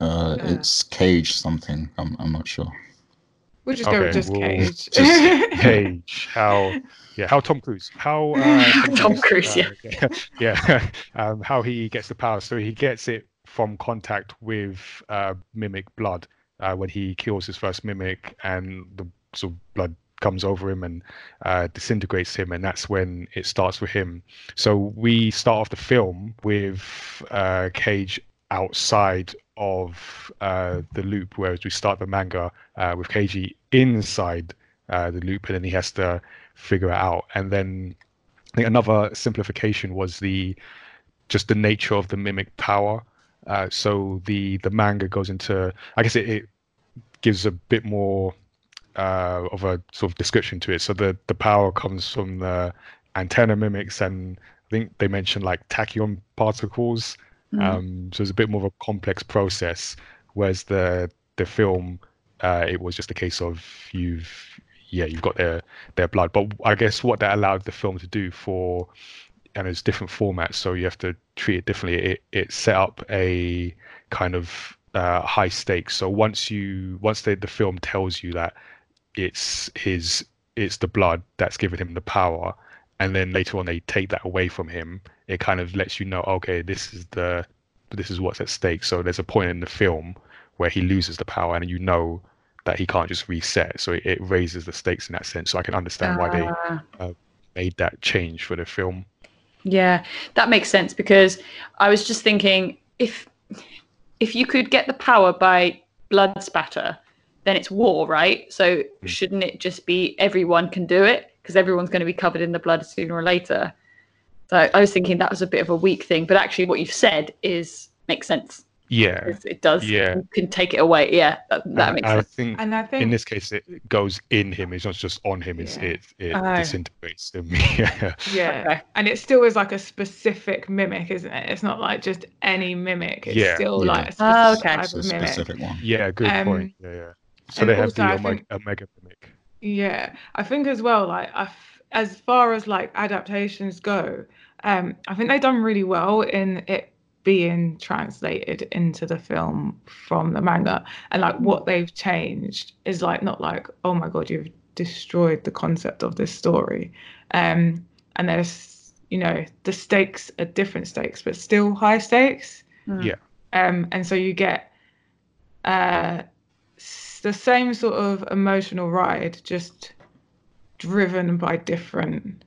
Uh, it's Cage something. I'm I'm not sure. We'll just okay, go with just we'll Cage. Just Cage. How? Yeah. How Tom Cruise? How uh, Tom, Cruise? Uh, yeah. yeah. Um, how he gets the power? So he gets it from contact with uh, mimic blood uh, when he kills his first mimic, and the sort of blood comes over him and uh, disintegrates him, and that's when it starts with him. So we start off the film with uh, Cage outside of uh, the loop, whereas we start the manga uh, with Keiji inside uh, the loop, and then he has to figure it out. And then I think another simplification was the just the nature of the mimic power. Uh, so the the manga goes into, I guess it, it gives a bit more uh, of a sort of description to it. So the the power comes from the antenna mimics, and I think they mentioned like tachyon particles Mm. Um, so it's a bit more of a complex process, whereas the the film, uh, it was just a case of you've yeah you've got their their blood. But I guess what that allowed the film to do for and it's different formats, so you have to treat it differently. It it set up a kind of uh, high stakes. So once you once the the film tells you that it's his it's the blood that's given him the power, and then later on they take that away from him it kind of lets you know okay this is the this is what's at stake. So there's a point in the film where he loses the power and you know that he can't just reset. So it, it raises the stakes in that sense. So i can understand uh, why they ah. uh, made that change for the film. Yeah that makes sense because i was just thinking if if you could get the power by blood spatter then it's war right? So mm. shouldn't it just be everyone can do it because everyone's going to be covered in the blood sooner or later. So I was thinking that was a bit of a weak thing, but actually what you've said is makes sense. Yeah, it does. Yeah, you can take it away. Yeah, that, that makes I sense. Think and I think in this case it goes in him. It's not just on him. It's yeah. it it uh, disintegrates him. yeah, yeah, okay. and it still is like a specific mimic, isn't it? It's not like just any mimic. It's yeah. still yeah. like a specific, oh, okay. type of mimic. specific one. Yeah, good um, point. Yeah, yeah. So they have the omega, think, omega mimic. Yeah, I think as well. Like, I f- as far as like adaptations go, um, I think they've done really well in it being translated into the film from the manga. And like, what they've changed is like not like, oh my god, you've destroyed the concept of this story. Um, and there's, you know, the stakes are different stakes, but still high stakes. Mm. Yeah. Um, and so you get uh the same sort of emotional ride, just driven by different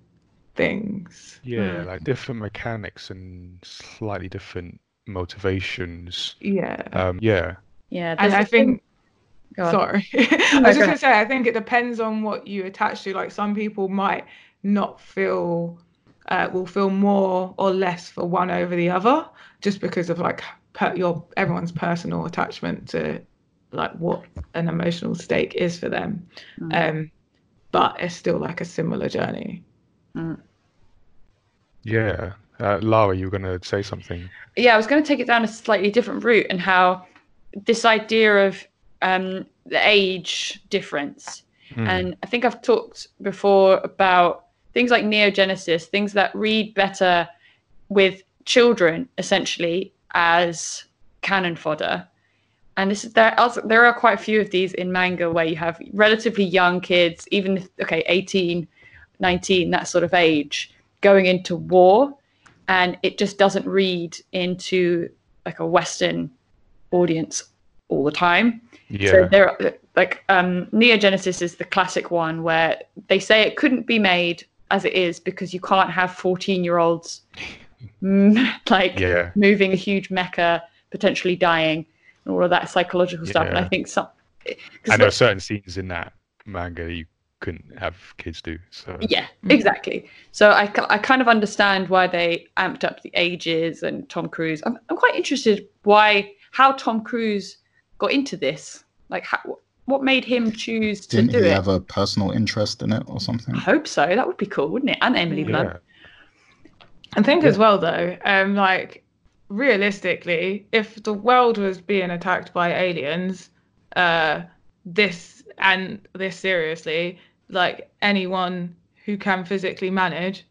things. Yeah, mm. like different mechanics and slightly different motivations. Yeah. Um, yeah. Yeah. And I think. Sorry. I was just going to say, I think it depends on what you attach to. Like some people might not feel, uh, will feel more or less for one over the other just because of like per- your everyone's personal attachment to like what an emotional stake is for them mm. um but it's still like a similar journey mm. yeah uh, Lara, you were going to say something. Yeah, I was going to take it down a slightly different route and how this idea of um, the age difference. Mm. And I think I've talked before about things like Neon Genesis, things that read better with children essentially as cannon fodder. And this is there. Also, there are quite a few of these in manga where you have relatively young kids, even okay, 18, 19, that sort of age, going into war, and it just doesn't read into like a Western audience all the time. Yeah. So there, like um, Neon Genesis is the classic one where they say it couldn't be made as it is because you can't have 14 year olds like yeah. moving a huge mecha, potentially dying, and all of that psychological yeah. stuff. And I think some. And there are certain scenes in that manga you couldn't have kids do. So yeah, mm. exactly. So I, I kind of understand why they amped up the ages and Tom Cruise. I'm, I'm quite interested why how Tom Cruise got into this. Like how, what made him choose to Didn't do he it? have a personal interest in it or something? I hope so. That would be cool, wouldn't it? And Emily Blunt. I think yeah. as well though, um, like realistically, if the world was being attacked by aliens, uh, this and this seriously, like anyone who can physically manage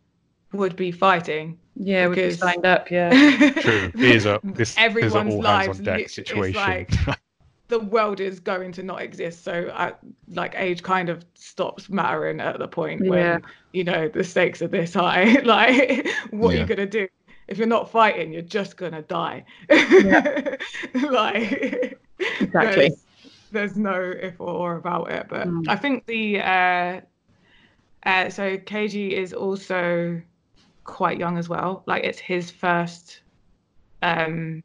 would be fighting. Yeah, because... would be signed up. Yeah, true. Here's a this everyone's all hands on deck situation. Like, the world is going to not exist. So, I, like, age kind of stops mattering at the point yeah. when you know the stakes are this high. like, what yeah. are you gonna do? If you're not fighting, you're just gonna die. Yeah. like, exactly. There's, there's, no if or about it. But mm. I think the uh, uh, so Keiji is also quite young as well. Like, it's his first um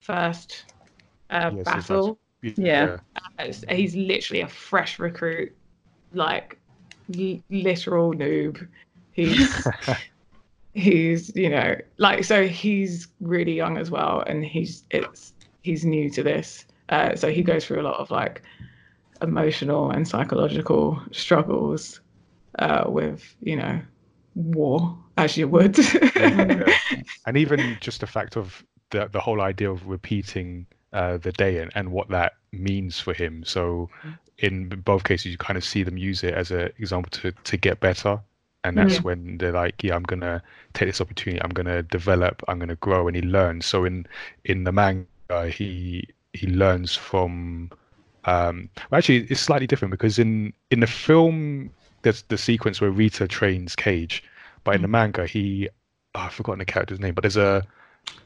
first uh, yes, battle. Yeah, uh, he's literally a fresh recruit, like l- literal noob. He's he's you know like so he's really young as well, and he's it's he's new to this, uh, so he goes through a lot of like emotional and psychological struggles uh, with you know war as you would and even just the fact of the the whole idea of repeating uh, the day and, and what that means for him. So mm. in both cases, you kind of see them use it as an example to to get better, and that's mm when they're like, yeah, I'm gonna take this opportunity, I'm gonna develop, I'm gonna grow, and he learns. So in in the manga, he he learns from. Um, actually, it's slightly different because in in the film, there's the sequence where Rita trains Cage, but in the mm. manga, he oh, I've forgotten the character's name, but there's a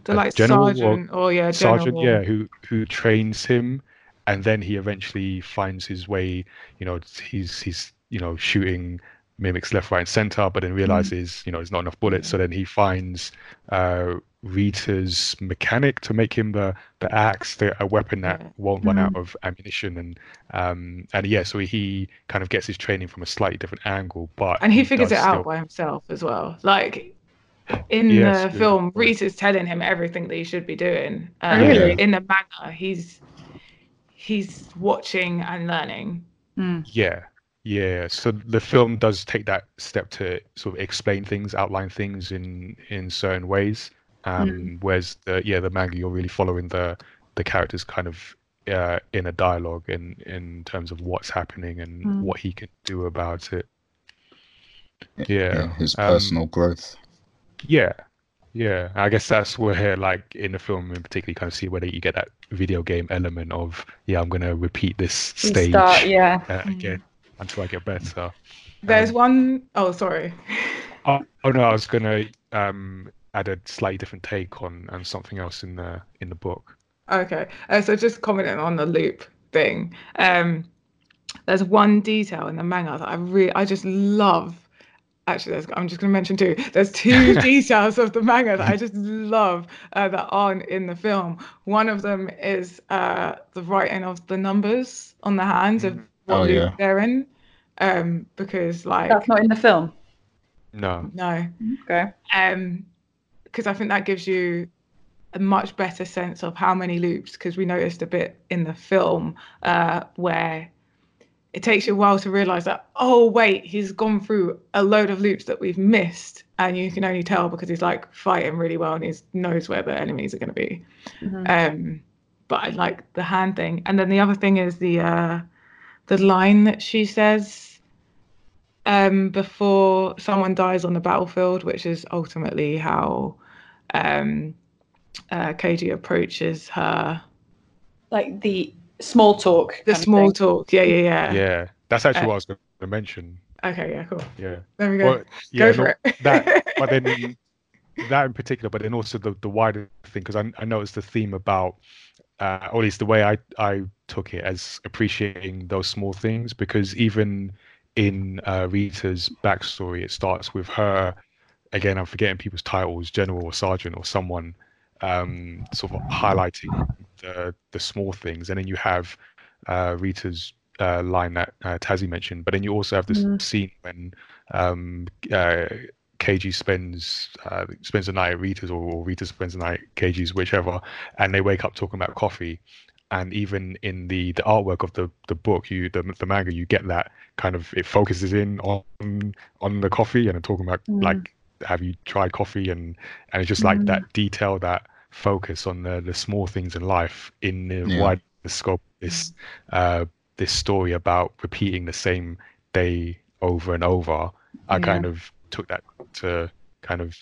the like sergeant or, or yeah sergeant yeah who who trains him and then he eventually finds his way you know he's he's you know shooting mimics left right and center but then mm. realizes mm. you know there's not enough bullets so then he finds uh Rita's mechanic to make him the the axe, the, a weapon that won't run out mm. of ammunition, and um and yeah, so he kind of gets his training from a slightly different angle, but and he, he figures it still... out by himself as well. Like in yes, the film, Rita's telling him everything that he should be doing. Um, really? In the manga, he's he's watching and learning. Mm. Yeah, yeah. So the film does take that step to sort of explain things, outline things in in certain ways. Um, mm. Whereas the yeah the manga, you're really following the the characters kind of uh, in a dialogue in in terms of what's happening and mm. what he can do about it. Yeah, yeah his personal um, growth. Yeah, yeah. I guess that's where, like, in the film in particular, you kind of see whether you get that video game element of, yeah, I'm gonna repeat this stage start, yeah. uh, again mm. Until I get better. There's um, one oh sorry. Oh, oh no, I was gonna um, add a slightly different take on and something else in the in the book. Okay, uh, so just commenting on the loop thing. Um, there's one detail in the manga that I really, I just love actually i'm just going to mention two there's two details of the manga that i just love uh, that aren't in the film one of them is uh, the writing of the numbers on the hands of what oh, yeah. they're in um, because like that's not in the film? No. No. Okay. Um because i think that gives you a much better sense of how many loops because we noticed a bit in the film uh, where it takes you a while to realize that oh wait he's gone through a load of loops that we've missed and you can only tell because he's like fighting really well and he knows where the enemies are going to be. Mm-hmm. um, but I like the hand thing. And then the other thing is the uh, the line that she says um, before someone dies on the battlefield, which is ultimately how um, uh, Keiji approaches her. Like the small talk. The small talk. Yeah, yeah, yeah. Yeah, that's actually uh, what I was going to mention. Okay, yeah, cool. Yeah. There we go. Well, yeah, go for it. that, but then that in particular, but then also the, the wider thing, because I, I noticed the theme about, uh, or at least the way I, I took it as appreciating those small things, because even in uh, Rita's backstory, it starts with her, again, I'm forgetting people's titles, general or sergeant or someone, um, sort of highlighting the, the small things. And then you have uh, Rita's uh, line that uh, Tazzy mentioned, but then you also have this mm. scene when um, uh, Keiji spends uh, spends the night at Rita's, or, or Rita spends the night at Keiji's, whichever, and they wake up talking about coffee. And even in the, the artwork of the, the book, you the, the manga, you get that kind of it focuses in on on the coffee and talking about mm. like have you tried coffee and and it's just like mm. that detail that focus on the the small things in life in the yeah. wide the scope this uh this story about repeating the same day over and over, I yeah. kind of took that to kind of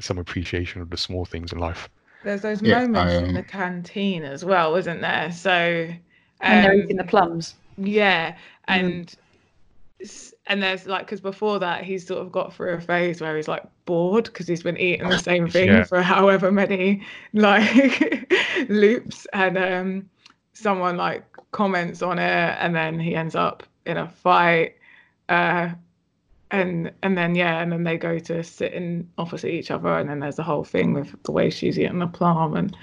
some appreciation of the small things in life. There's those yeah, moments um... in the canteen as well, isn't there? So um, and they're eating the plums. Yeah, mm. and mm. and there's like because before that he's sort of got through a phase where he's like bored because he's been eating the same thing yeah. for however many like loops, and um, someone like comments on it, and then he ends up in a fight. Uh, and and then yeah, and then they go to sit in opposite each other, and then there's the whole thing with the way she's eating the plum, and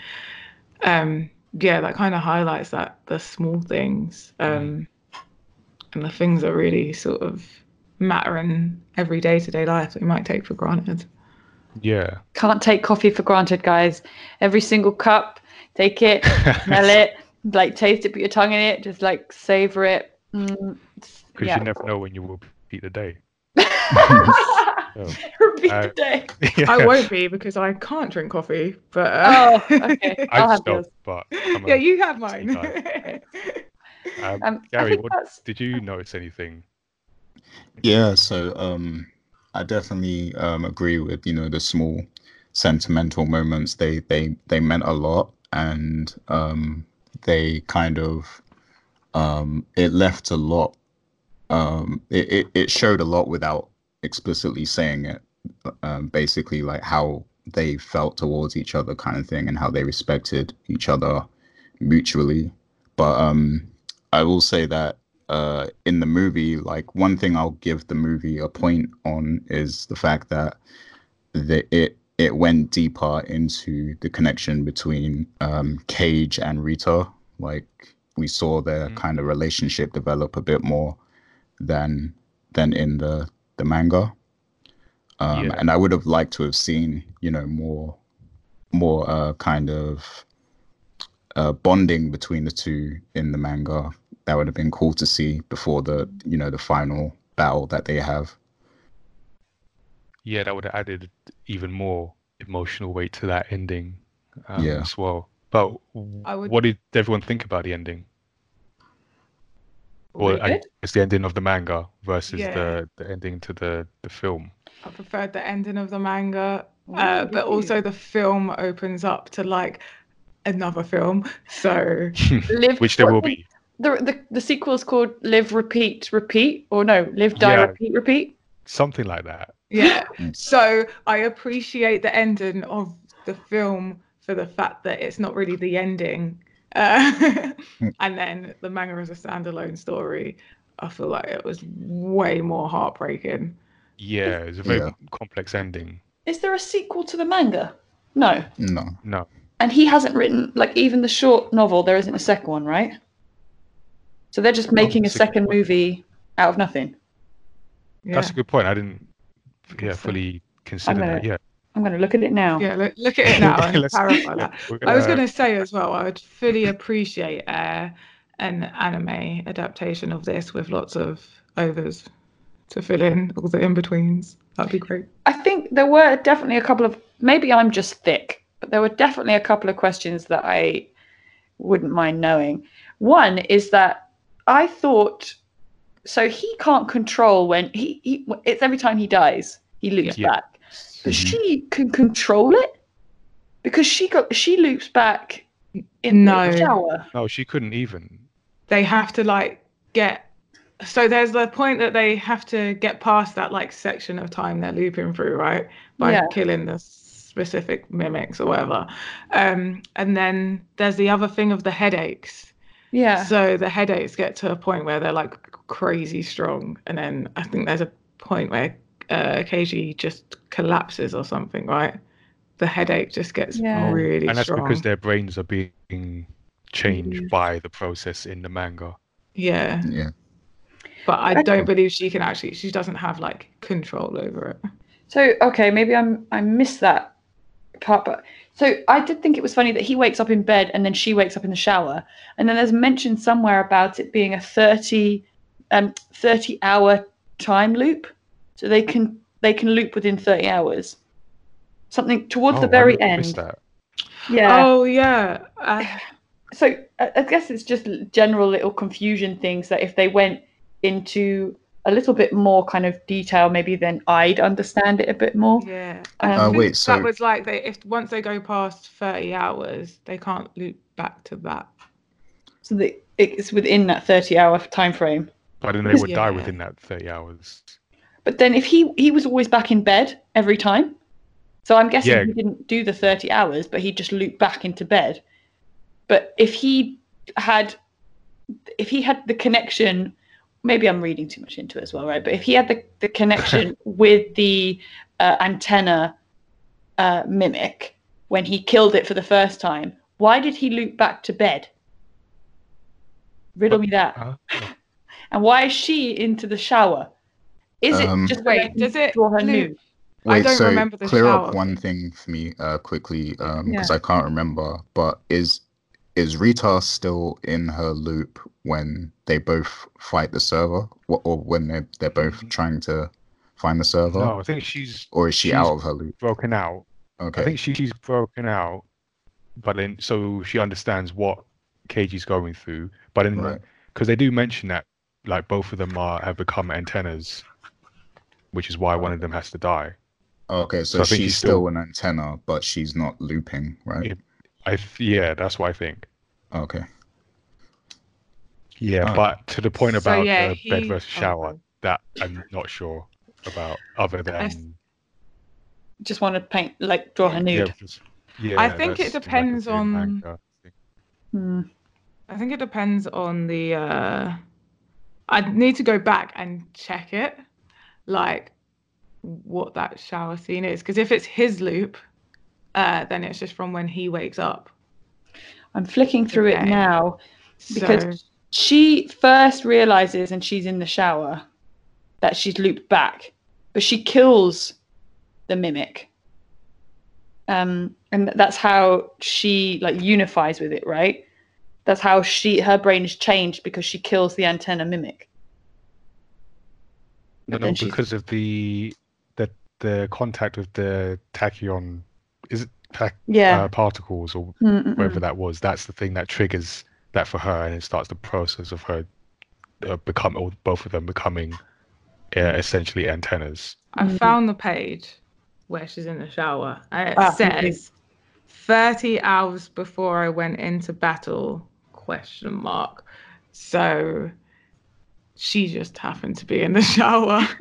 um, yeah, that kind of highlights that the small things, um, and the things that really sort of matter in every day to day life that we might take for granted. Yeah. Can't take coffee for granted, guys. Every single cup, take it, smell it, like taste it, put your tongue in it, just like savor it. Because mm, yeah. you never know when you will repeat the day. oh. Repeat uh, day. Yeah. I won't be because I can't drink coffee. But uh... oh, okay, I'll have yours. But yeah, you have mine. um, um, Gary, what, did you notice anything? Yeah, so um, I definitely um, agree with you know the small sentimental moments. They they they meant a lot, and um, they kind of um, it left a lot. Um, it, it, it showed a lot without explicitly saying it. Um, basically, like how they felt towards each other, kind of thing, and how they respected each other mutually. But um, I will say that uh, in the movie, like one thing I'll give the movie a point on is the fact that the, it it went deeper into the connection between um, Cage and Rita. Like we saw their mm. kind of relationship develop a bit more than than in the the manga. Um, yeah. And I would have liked to have seen, you know, more more uh, kind of uh, bonding between the two in the manga. That would have been cool to see before the you know the final battle that they have yeah, that would have added even more emotional weight to that ending um, yeah. as well. But would... what did everyone think about the ending? Or I guess the ending of the manga versus yeah. the, the ending to the, the film. I preferred the ending of the manga, uh, but also the film opens up to like another film. So, Live, which there will be. The, the the sequel is called Live, Repeat, Repeat, or no, Live, Die, yeah. Repeat, Repeat. Something like that. Yeah. so I appreciate the ending of the film for the fact that it's not really the ending. Uh, and then the manga is a standalone story. I feel like it was way more heartbreaking. Yeah, it's a very yeah. complex ending. Is there a sequel to the manga? No. No. No. And he hasn't written like even the short novel. There isn't a second one, right? So they're just making a second movie out of nothing. Yeah. That's a good point. I didn't, yeah, fully consider gonna, that. Yeah. I'm going to look at it now. Yeah, look, look at it now and clarify that. Gonna, I was going to say as well, I would fully appreciate uh, an anime adaptation of this with lots of overs to fill in all the in betweens. That'd be great. I think there were definitely a couple of, maybe I'm just thick, but there were definitely a couple of questions that I wouldn't mind knowing. One is that I thought so he can't control when he, he it's every time he dies he loops yeah. back, but mm-hmm. she can control it because she got she loops back in no. the shower. No, she couldn't even. They have to like get so there's the point that they have to get past that like section of time they're looping through, right? By yeah. killing the specific mimics or whatever. Um, and then there's the other thing of the headaches. Yeah. So the headaches get to a point where they're like crazy strong, and then I think there's a point where uh, Keiji just collapses or something, right? The headache just gets yeah. really and that's strong. because their brains are being changed mm. by the process in the manga. Yeah. Yeah. But I don't believe she can actually. She doesn't have like control over it. So okay, maybe I'm I missed that part, but so I did think it was funny that he wakes up in bed and then she wakes up in the shower, and then there's mention somewhere about it being a thirty, um, thirty hour time loop, so they can they can loop within thirty hours. Something towards oh, the very end. Yeah. Oh yeah. Uh... So I guess it's just general little confusion things that if they went into a little bit more kind of detail maybe then I'd understand it a bit more. Yeah. Um, uh, wait, so that was like they if once they go past 30 hours, they can't loop back to that. So the, it's within that 30 hour time frame. But then they would yeah. die within that 30 hours. But then if he he was always back in bed every time. So I'm guessing yeah. he didn't do the 30 hours, but he just looped back into bed. But if he had if he had the connection maybe I'm reading too much into it as well, right? But if he had the, the connection with the uh, antenna uh, mimic when he killed it for the first time, why did he loop back to bed? Riddle me that. And why is she into the shower? Is um, it just wait? Does it draw her nude? Wait, I don't so remember the clear shower. up one thing for me uh, quickly because um, yeah. I can't remember. But is is Rita still in her loop when they both fight the server, or when they're they're both mm-hmm. trying to find the server? No, I think she's. Or is she out of her loop? Broken out. Okay. I think she, she's broken out, but then so she understands what Keiji's going through. But then, because right. they do mention that, like both of them are have become antennas, which is why one of them has to die. Okay, so, so she's, she's still, still, an antenna, but she's not looping, right? I yeah, that's what I think. Okay. Yeah, oh. but to the point about so, yeah, the he... bed versus shower, oh. that I'm not sure about. Other than I just want to paint, like, draw her nude. Yeah, yeah I think it depends like on. Hmm. I think it depends on the. uh I need to go back and check it, like what that shower scene is, because if it's his loop, uh, then it's just from when he wakes up. I'm flicking through okay. it now because so... she first realizes and she's in the shower that she's looped back, but she kills the mimic. Um, and that's how she like unifies with it, right? That's how she her brain is changed because she kills the antenna mimic. No, no, because of the the the contact with the tachyon. Is it yeah. uh, particles or Mm-mm-mm. whatever that was. That's the thing that triggers that for her, and it starts the process of her uh, become, or both of them becoming uh, essentially antennas. I mm-hmm. found the page where she's in the shower, it ah, says, "30 hours before I went into battle?" Question mark. So she just happened to be in the shower.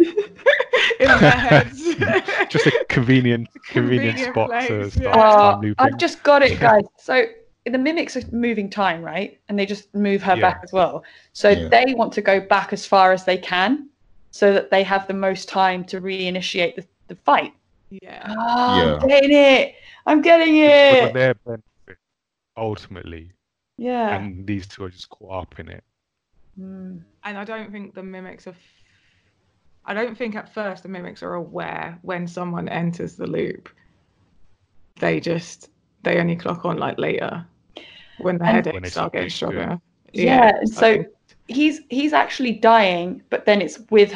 in their heads. just a convenient, convenient, convenient spot place, to start yeah. uh, I've just got it, guys. So the mimics are moving time, right? And they just move her yeah. back as well. So yeah. they want to go back as far as they can, so that they have the most time to reinitiate the, the fight. Yeah. Oh, yeah. I'm getting it. I'm getting it. For their benefit, ultimately. Yeah. And these two are just caught up in it. Mm. And I don't think the mimics are I don't think at first the mimics are aware when someone enters the loop. They just they only clock on like later when the and headaches start getting stronger. Yeah, yeah so he's he's actually dying, but then it's with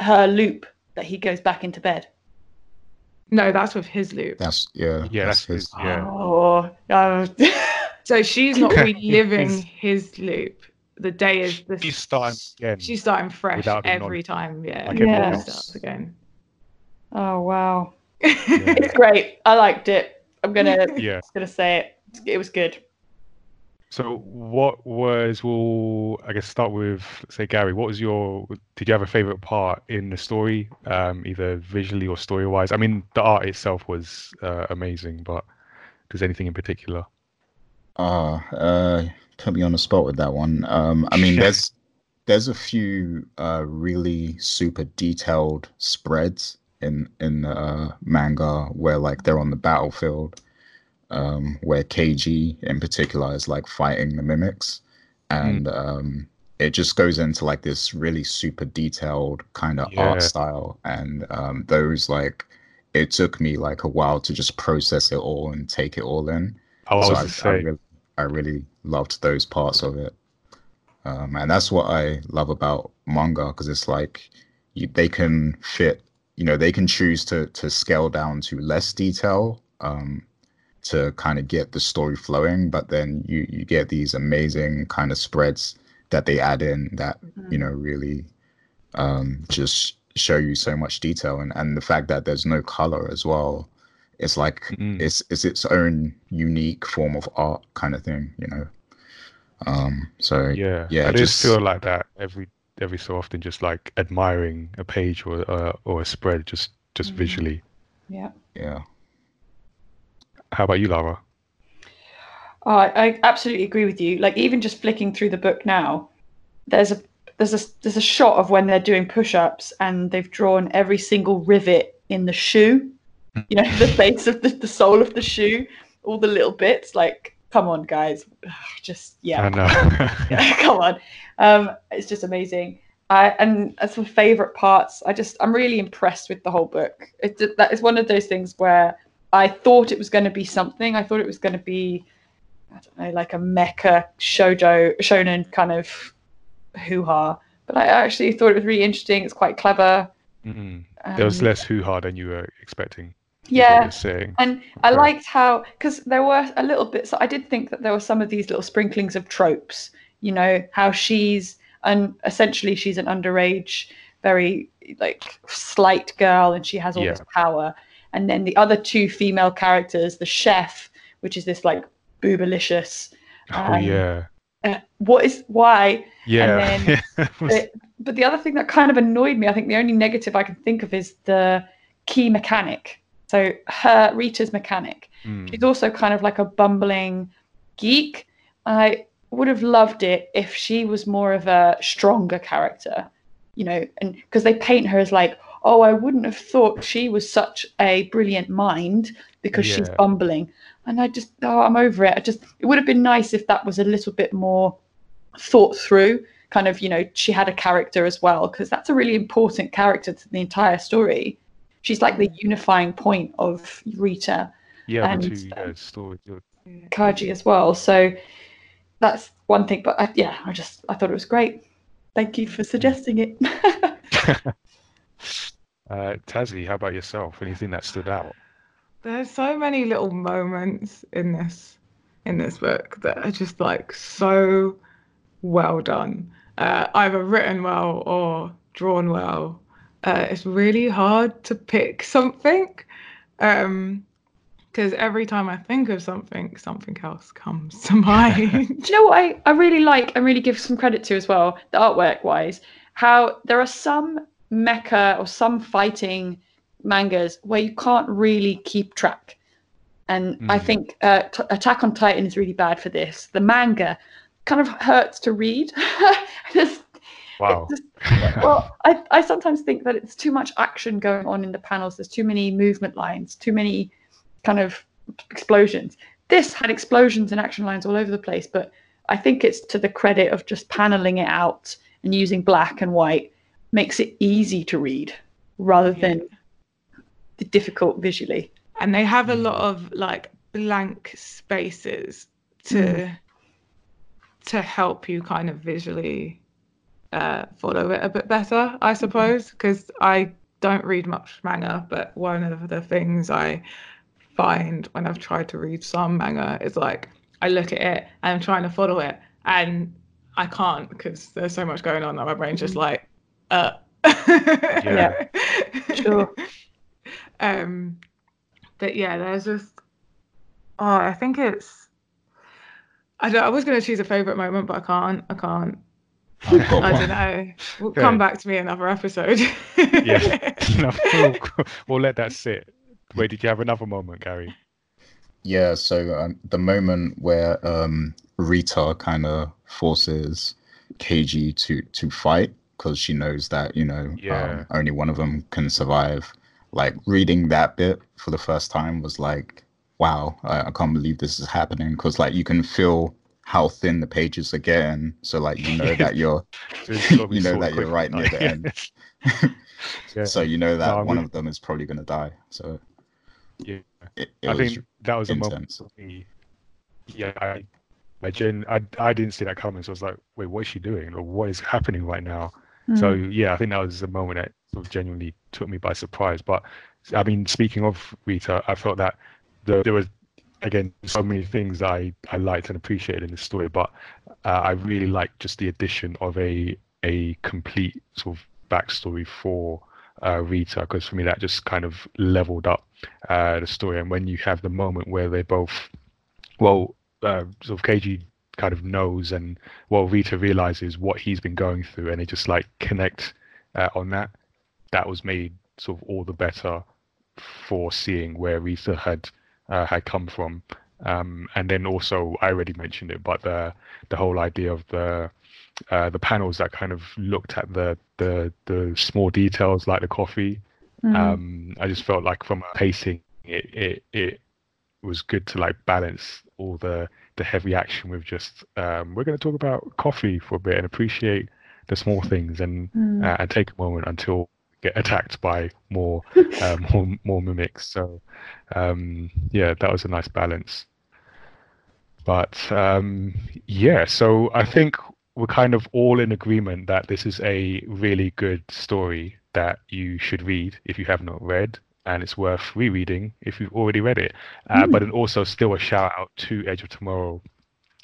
her loop that he goes back into bed. No, that's with his loop. That's yeah. Yeah, that's, that's his. Yeah. Oh, So she's not reliving his loop. The day is the. She's starting again. She's starting fresh every time. Yeah. Okay, yeah. Starts again. Oh wow. Yeah. it's great. I liked it. I'm gonna. Yeah. Gonna say it. It was good. So, what was? Well, I guess start with say Gary. What was your? Did you have a favorite part in the story, um, either visually or story wise? I mean, the art itself was uh, amazing, but does anything in particular? Uh, uh, put me on the spot with that one. Um, I mean, there's there's a few uh, really super detailed spreads in in the uh, manga where like they're on the battlefield um, where Keiji in particular is like fighting the mimics, and mm. um, it just goes into like this really super detailed kind of yeah. art style, and um, those like it took me like a while to just process it all and take it all in. Oh, so I, I, I, really, I really loved those parts of it, um, and that's what I love about manga because it's like you, they can fit you know they can choose to to scale down to less detail um, to kind of get the story flowing but then you you get these amazing kind of spreads that they add in that you know really um, just show you so much detail. And and the fact that there's no color as well it's like mm-hmm. it's it's its own unique form of art kind of thing you know um so yeah yeah i just feel like that every every so often just like admiring a page or uh, or a spread just just mm-hmm. visually yeah yeah how about you, Lara? Oh, I absolutely agree with you. Like even just flicking through the book now, there's a there's a there's a shot of when they're doing push-ups and they've drawn every single rivet in the shoe. You know, the base of the, the sole of the shoe, all the little bits. Like, come on, guys, just yeah. I know. yeah, come on, um, it's just amazing. I, and as for favorite parts, I just I'm really impressed with the whole book. It that is one of those things where I thought it was going to be something. I thought it was going to be, I don't know, like a mecha shoujo shonen kind of hoo ha. But I actually thought it was really interesting. It's quite clever. Mm-hmm. Um, there was less hoo ha than you were expecting. Yeah, and okay. I liked how because there were a little bit. So I did think that there were some of these little sprinklings of tropes. You know how she's and essentially she's an underage, very like slight girl, and she has all yeah. this power and then the other two female characters, the chef, which is this like boobalicious. Um, oh yeah. Uh, what is why? Yeah. but, but the other thing that kind of annoyed me, I think the only negative I can think of is the key mechanic. So her Rita's mechanic. Mm. She's also kind of like a bumbling geek. I would have loved it if she was more of a stronger character, you know, and because they paint her as like, oh, I wouldn't have thought she was such a brilliant mind because yeah. she's bumbling. And I just, oh, I'm over it. I just, it would have been nice if that was a little bit more thought through. Kind of, you know, she had a character as well, because that's a really important character to the entire story. She's like the unifying point of Rita. Yeah, and, two, yeah, story. Keiji as well. So that's one thing. But I, yeah, I just, I thought it was great. Thank you for suggesting it. Uh, Tazzy, how about yourself? Anything that stood out? There's so many little moments in this in this book that are just like so well done, uh, either written well or drawn well. Uh, it's really hard to pick something because um, every time I think of something, something else comes to mind. Do you know what I, I really like and really give some credit to as well, the artwork wise? How there are some mecha or some fighting mangas where you can't really keep track. And mm. I think uh, T- Attack on Titan is really bad for this. The manga kind of hurts to read. just, wow. Just, well, I, I sometimes think that it's too much action going on in the panels. There's too many movement lines, too many kind of explosions. This had explosions and action lines all over the place, but I think it's to the credit of just paneling it out and using black and white makes it easy to read rather than difficult visually. And they have a lot of like blank spaces to mm. to help you kind of visually uh, follow it a bit better, I suppose, because I don't read much manga, but one of the things I find when I've tried to read some manga is like I look at it and I'm trying to follow it, and I can't because there's so much going on that my brain's just mm. like, uh. yeah, sure. Um, but yeah, there's just, oh, I think it's. I don't. I was going to choose a favorite moment, but I can't. I can't. I don't know. We'll come back to me another episode. yeah, no, we'll, we'll let that sit. Wait, did you have another moment, Gary? Yeah, so um, the moment where um, Rita kind of forces Keiji to to fight because she knows that you know yeah. um, only one of them can survive. Like reading that bit for the first time was like, wow, I, I can't believe this is happening because like you can feel how thin the pages are getting. So like you know that you're you know that you're right near the end. yeah. So you know that no, one of them is probably gonna die. So yeah, it, it I think that was intense. a moment. Yeah, I, I, I, I didn't see that coming. So I was like, wait, what is she doing? Or what is happening right now? Mm. So yeah, I think that was a moment that sort of genuinely took me by surprise. But I mean, speaking of Rita, I felt that the, there was again so many things I I liked and appreciated in this story, but uh, I really liked just the addition of a a complete sort of backstory for uh, Rita because for me that just kind of leveled up uh, the story. And when you have the moment where they both, well, uh, sort of Keiji kind of knows and well Rita realizes what he's been going through and they just like connect uh, on that. That was made sort of all the better for seeing where Rita had uh, had come from. Um, and then also I already mentioned it, but the the whole idea of the uh, the panels that kind of looked at the the the small details like the coffee. Mm. Um, I just felt like from a pacing, it, it it was good to like balance all the the heavy action with just um, we're going to talk about coffee for a bit and appreciate the small things and mm. uh, and take a moment until get attacked by more uh, more more mimics. So um, yeah, that was a nice balance. But um, yeah, so I think we're kind of all in agreement that this is a really good story that you should read if you have not read, and it's worth rereading if you've already read it. Uh, mm. But also still a shout out to Edge of Tomorrow,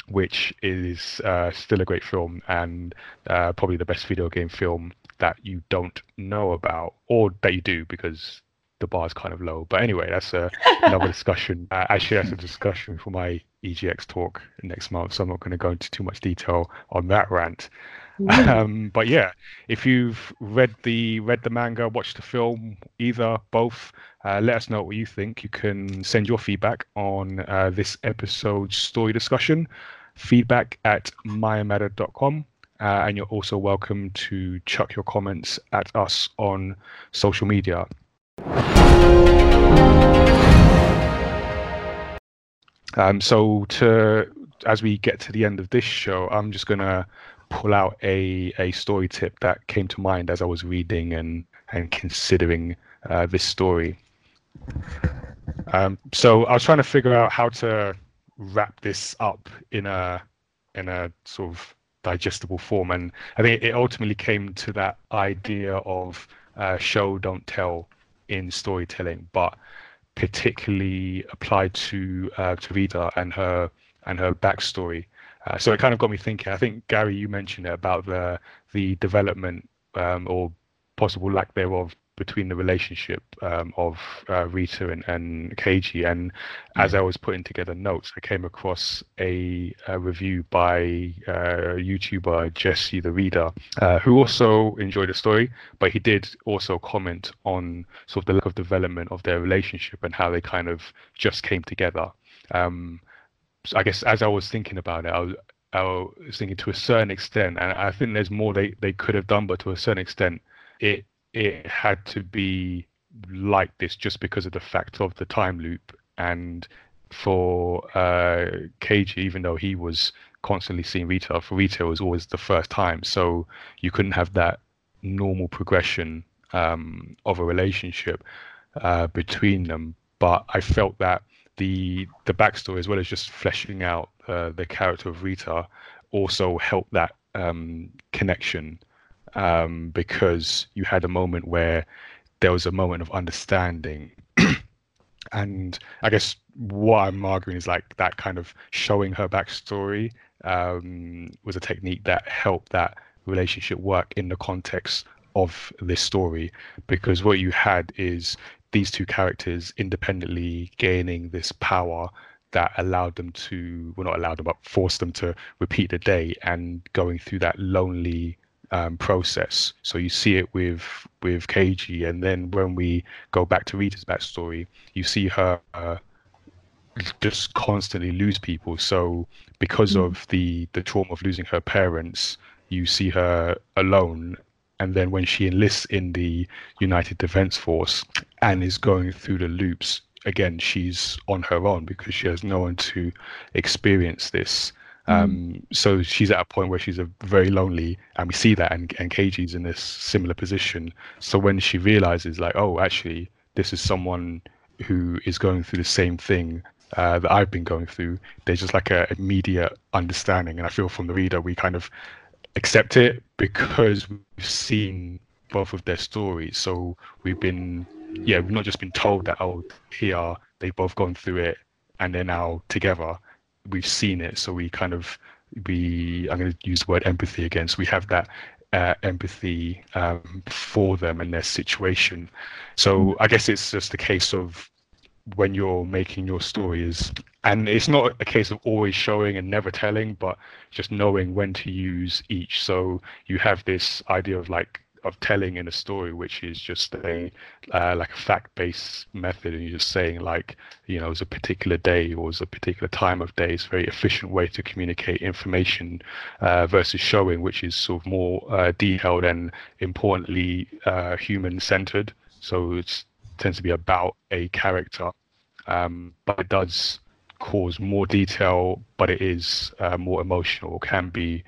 which is uh, still a great film and uh, probably the best video game film that you don't know about, or that you do because the bar is kind of low. But anyway, that's a, another discussion. Uh, actually, that's a discussion for my EGX talk next month, so I'm not going to go into too much detail on that rant. Um, but yeah, if you've read the read the manga, watched the film, either both, uh, let us know what you think. You can send your feedback on uh, this episode's story discussion, feedback at mayamada.com. Uh, and you're also welcome to chuck your comments at us on social media. Um, so to as we get to the end of this show, I'm just gonna pull out a a story tip that came to mind as I was reading and and considering uh, this story. Um, so I was trying to figure out how to wrap this up in a in a sort of digestible form, and I think it ultimately came to that idea of uh, show don't tell in storytelling, but particularly applied to uh, to Rita and her and her backstory. Uh, so it kind of got me thinking. I think Gary, you mentioned it about the the development um, or possible lack thereof between the relationship um, of uh, Rita and, and Keiji. And as I was putting together notes, I came across a, a review by uh, YouTuber Jesse the Reader, uh, who also enjoyed the story, but he did also comment on sort of the lack of development of their relationship and how they kind of just came together. Um, so I guess as I was thinking about it, I was, I was thinking to a certain extent, and I think there's more they, they could have done, but to a certain extent, it it had to be like this just because of the fact of the time loop and for uh Keiji, even though he was constantly seeing Rita, for Rita was always the first time. So you couldn't have that normal progression um, of a relationship uh, between them. But I felt that the the backstory, as well as just fleshing out uh, the character of Rita, also helped that um, connection um, because you had a moment where there was a moment of understanding. And I guess what I'm arguing is like that kind of showing her backstory um, was a technique that helped that relationship work in the context of this story. Because what you had is these two characters independently gaining this power that allowed them to well not allowed them but forced them to repeat the day and going through that lonely um, process. So you see it with with Keiji, and then when we go back to Rita's backstory, you see her uh, just constantly lose people. So because mm. of the the trauma of losing her parents, you see her alone. And then when she enlists in the United Defense Force and is going through the loops, again, she's on her own because she has no one to experience this. Mm. Um, so she's at a point where she's a very lonely, and we see that, and, and Keiji's in this similar position. So when she realizes, like, oh, actually, this is someone who is going through the same thing uh, that I've been going through, there's just like a immediate understanding, and I feel from the reader we kind of accept it because we've seen both of their stories. So we've been, yeah, we've not just been told that oh, here they've both gone through it and they're now together we've seen it, so we kind of we I'm going to use the word empathy again. So we have that uh, empathy um, for them and their situation. So mm. I guess it's just a case of when you're making your stories, and it's not a case of always showing and never telling, but just knowing when to use each. So you have this idea of like of telling in a story, which is just a uh, like a fact-based method, and you're just saying like you know it was a particular day or it was a particular time of day. It's a very efficient way to communicate information uh, versus showing, which is sort of more uh, detailed and importantly uh, human-centered. So it tends to be about a character, um, but it does cause more detail, but it is uh, more emotional, can be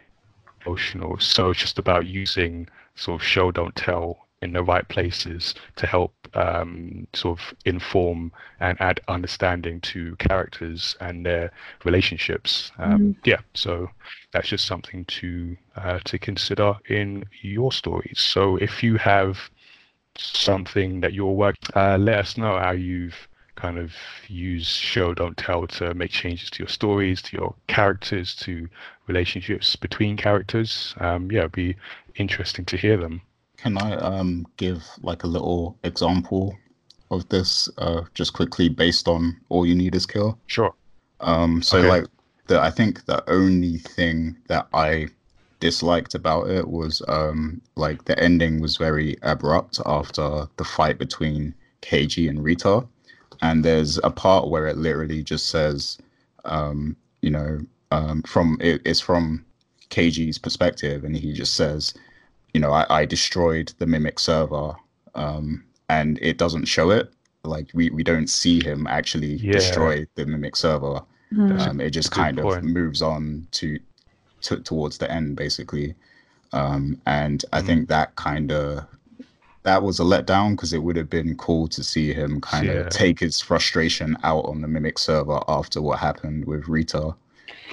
emotional. So it's just about using sort of show don't tell in the right places to help um, sort of inform and add understanding to characters and their relationships. Um, mm. Yeah, so that's just something to uh, to consider in your stories. So if you have something that you're working, uh, let us know how you've kind of use show don't tell to make changes to your stories to your characters to relationships between characters. Um yeah it'd be interesting to hear them. Can i um give like a little example of this uh just quickly based on all you need is kill? Sure. Um so okay. like the i think the only thing that i disliked about it was um like the ending was very abrupt after the fight between Keiji and Rita and there's a part where it literally just says, um, you know, um, from it, it's from Keiji's perspective, and he just says, you know, I, I destroyed the mimic server, um, and it doesn't show it. Like we, we don't see him actually yeah. destroy the mimic server. Mm. it just kind of moves on to, to towards the end, basically. Um, and I mm. think that kind of that was a letdown because it would have been cool to see him kind yeah. of take his frustration out on the Mimic server after what happened with Rita.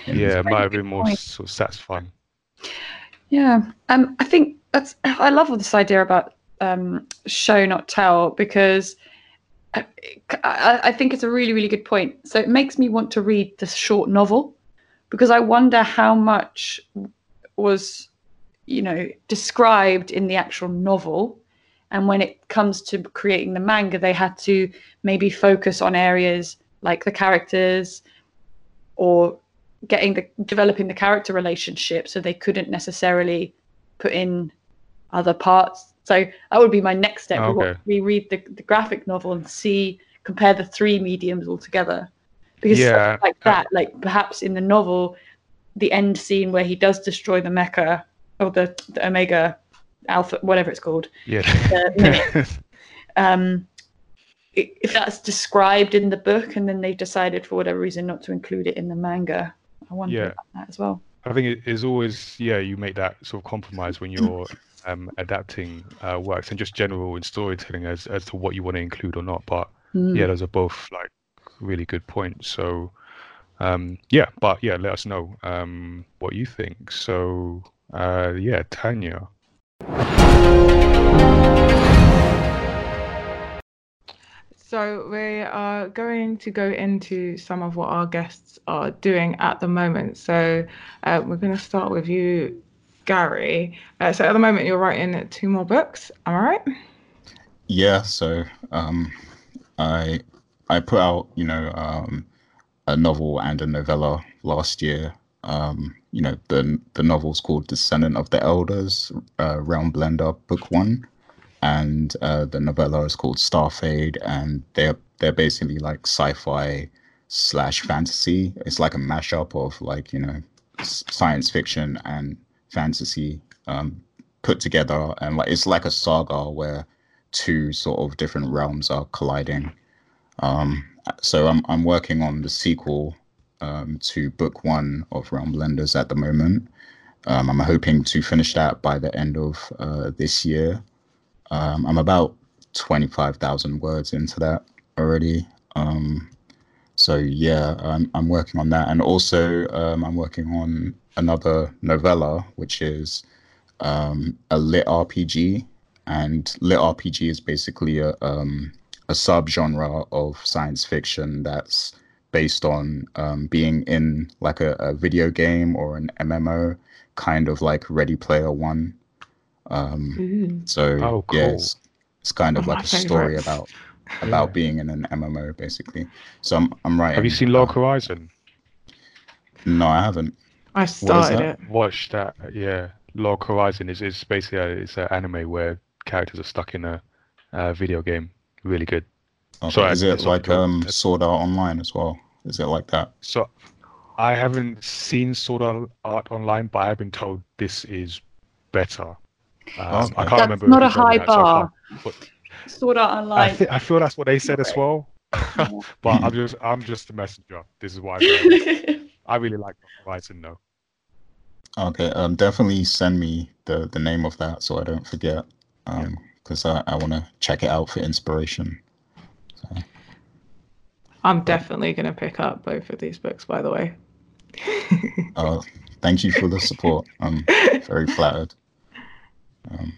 Yeah, it might have been more sort of satisfying. Yeah, um, I think that's. I love all this idea about um, show not tell because I, I think it's a really really good point. So it makes me want to read the short novel because I wonder how much was you know described in the actual novel and when it comes to creating the manga, they had to maybe focus on areas like the characters or getting the developing the character relationship so they couldn't necessarily put in other parts so that would be my next step oh, okay. we read the, the graphic novel and see compare the three mediums all together because yeah. like uh, that like perhaps in the novel the end scene where he does destroy the mecha or the, the omega alpha, whatever it's called. Yeah. Uh, um, if that's described in the book and then they've decided for whatever reason not to include it in the manga, I wonder yeah. about that as well. I think it is always yeah you make that sort of compromise when you're um, adapting uh, works and just general in storytelling as as to what you want to include or not. But mm. yeah, those are both like really good points. So um, yeah, but yeah, let us know um, what you think. So uh, yeah, Tanya. So we are going to go into some of what our guests are doing at the moment. So uh, we're going to start with you, Gary. Uh, so at the moment, you're writing two more books. Am I right? Yeah. So um, I I put out you know um, a novel and a novella last year. Um, you know the the novel's called Descendant of the Elders, uh, Realm Blender, Book One and uh, the novella is called Starfade, and they're they're basically like sci-fi slash fantasy. It's like a mashup of like you know science fiction and fantasy um, put together, and like it's like a saga where two sort of different realms are colliding. Um, so I'm I'm working on the sequel um, to book one of Realm Blenders at the moment. Um, I'm hoping to finish that by the end of uh, this year. Um, I'm about 25,000 words into that already. Um, so yeah, I'm, I'm working on that. And also, um, I'm working on another novella, which is um, a lit RPG. And lit RPG is basically a, a subgenre of science fiction that's based on um, being in like a, a video game or an MMO, kind of like Ready Player One. Um, so oh, cool. yeah, it's, it's kind of like a story about about yeah. being in an MMO basically. So I'm I'm writing. Have you seen Log Horizon? No, I haven't. I started it. Watch that. Yeah, Log Horizon is is basically a, it's an anime where characters are stuck in a, a video game. Really good. Okay. So is it like um Sword Art Online as well? Is it like that? So I haven't seen Sword Art Online, but I've been told this is better. Um, okay. I can't that's remember. Not a high bar. So Sword Art Online. I, th- I, feel that's what they said as well. but I'm just I'm just a messenger. This is why I, I really like writing though. Okay, um, definitely send me the the name of that so I don't forget. Um, because I, I want to check it out for inspiration. So. I'm definitely going to pick up both of these books, by the way. uh, thank you for the support. I'm very flattered. Um,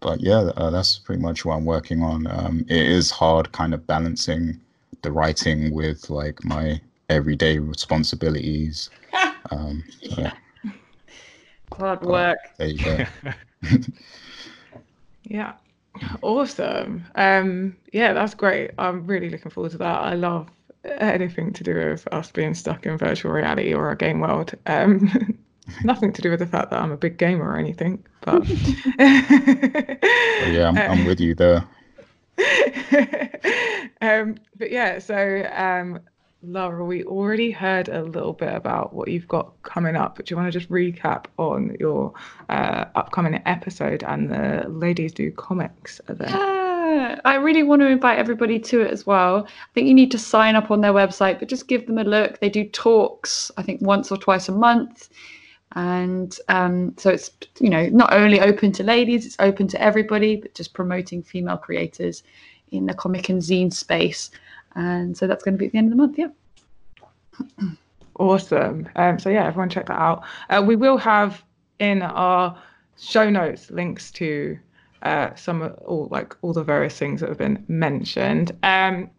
but yeah, uh, that's pretty much what I'm working on. Um, it is hard, kind of balancing the writing with like my everyday responsibilities. Um, so, Hard work. there you go. yeah. Awesome. Um, yeah, that's great. I'm really looking forward to that. I love anything to do with us being stuck in virtual reality or a game world. Um, Nothing to do with the fact that I'm a big gamer or anything, but yeah, I'm, I'm, with you there. um, but yeah, so um, Lara, we already heard a little bit about what you've got coming up. But do you want to just recap on your uh, upcoming episode and the Ladies Do Comics event? Yeah, I really want to invite everybody to it as well. I think you need to sign up on their website, but just give them a look. They do talks, I think, once or twice a month and um, so it's you know not only open to ladies it's open to everybody but just promoting female creators in the comic and zine space and so that's going to be at the end of the month yeah awesome um, so yeah everyone check that out uh, we will have in our show notes links to uh, some of all like all the various things that have been mentioned um,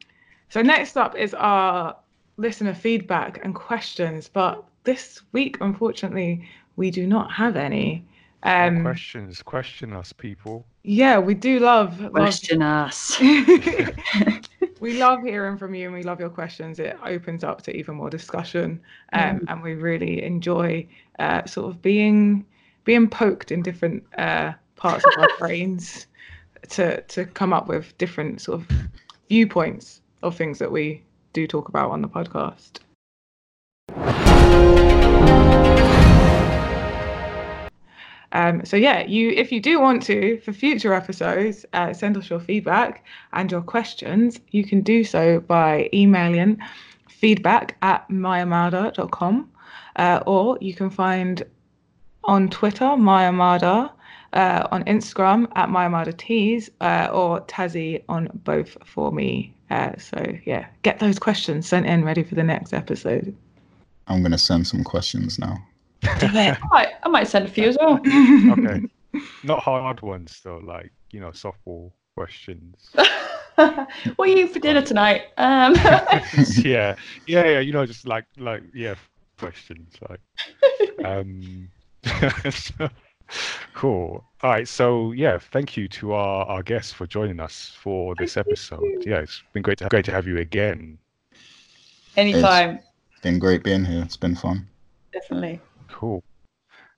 so next up is our listener feedback and questions but this week, unfortunately, we do not have any. Um, questions, question us, people. Yeah, we do love question love... us. we love hearing from you, and we love your questions. It opens up to even more discussion, um, mm. and we really enjoy uh, sort of being being poked in different uh, parts of our brains to to come up with different sort of viewpoints of things that we do talk about on the podcast. Um, so yeah, you if you do want to for future episodes, uh, send us your feedback and your questions. You can do so by emailing feedback at mayamada.com uh, or you can find on Twitter mayamada, uh, on Instagram at mayamada tees uh, or Tazzy on both for me. Uh, so yeah, get those questions sent in ready for the next episode. I'm gonna send some questions now. I might, I might send a few as well. okay. Not hard ones though, like, you know, softball questions. what are you for dinner tonight? Um. yeah, yeah, yeah. You know, just like like yeah, questions like. Um, cool. All right. So yeah, thank you to our our guests for joining us for this episode. Yeah, it's been great to great to have you again. Anytime. It's been great being here. It's been fun. Definitely. Cool.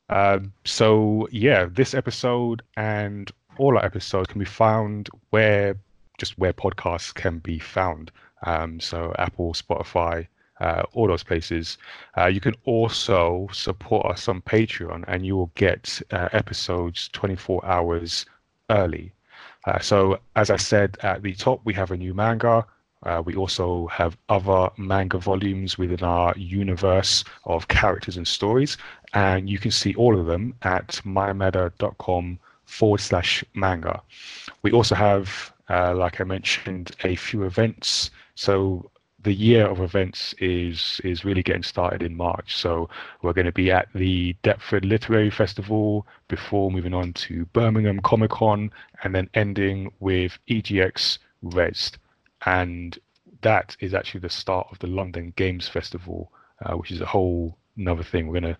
Um, so yeah, this episode and all our episodes can be found where just where podcasts can be found. Um, so Apple, Spotify, uh, all those places. Uh, you can also support us on Patreon, and you will get uh, episodes 24 hours early. Uh, so, as I said at the top, we have a new manga. Uh, we also have other manga volumes within our universe of characters and stories, and you can see all of them at mayamada.com forward slash manga. We also have, uh, like I mentioned, a few events. So the year of events is is really getting started in March. So we're going to be at the Deptford Literary Festival before moving on to Birmingham Comic Con and then ending with EGX Rezzed. And that is actually the start of the London Games Festival, uh, which is a whole another thing. We're going to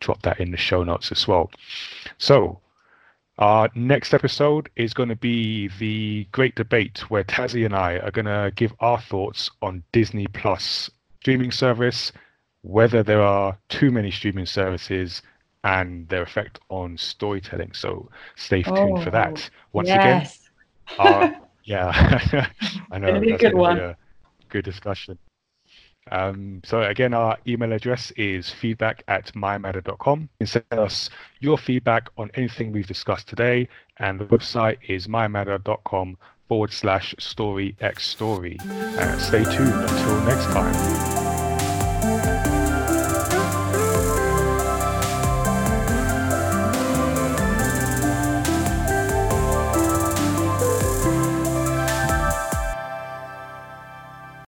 drop that in the show notes as well. So our next episode is going to be the great debate where Tazzy and I are going to give our thoughts on Disney Plus streaming service, whether there are too many streaming services, and their effect on storytelling. So stay tuned oh, for that. Oh, Once yes. again, our, yeah, I know that's a good one. A good discussion. Um, so again, our email address is feedback at mayamada.com. You can send us your feedback on anything we've discussed today, and the website is mayamada.com forward slash story x story. Uh, stay tuned until next time.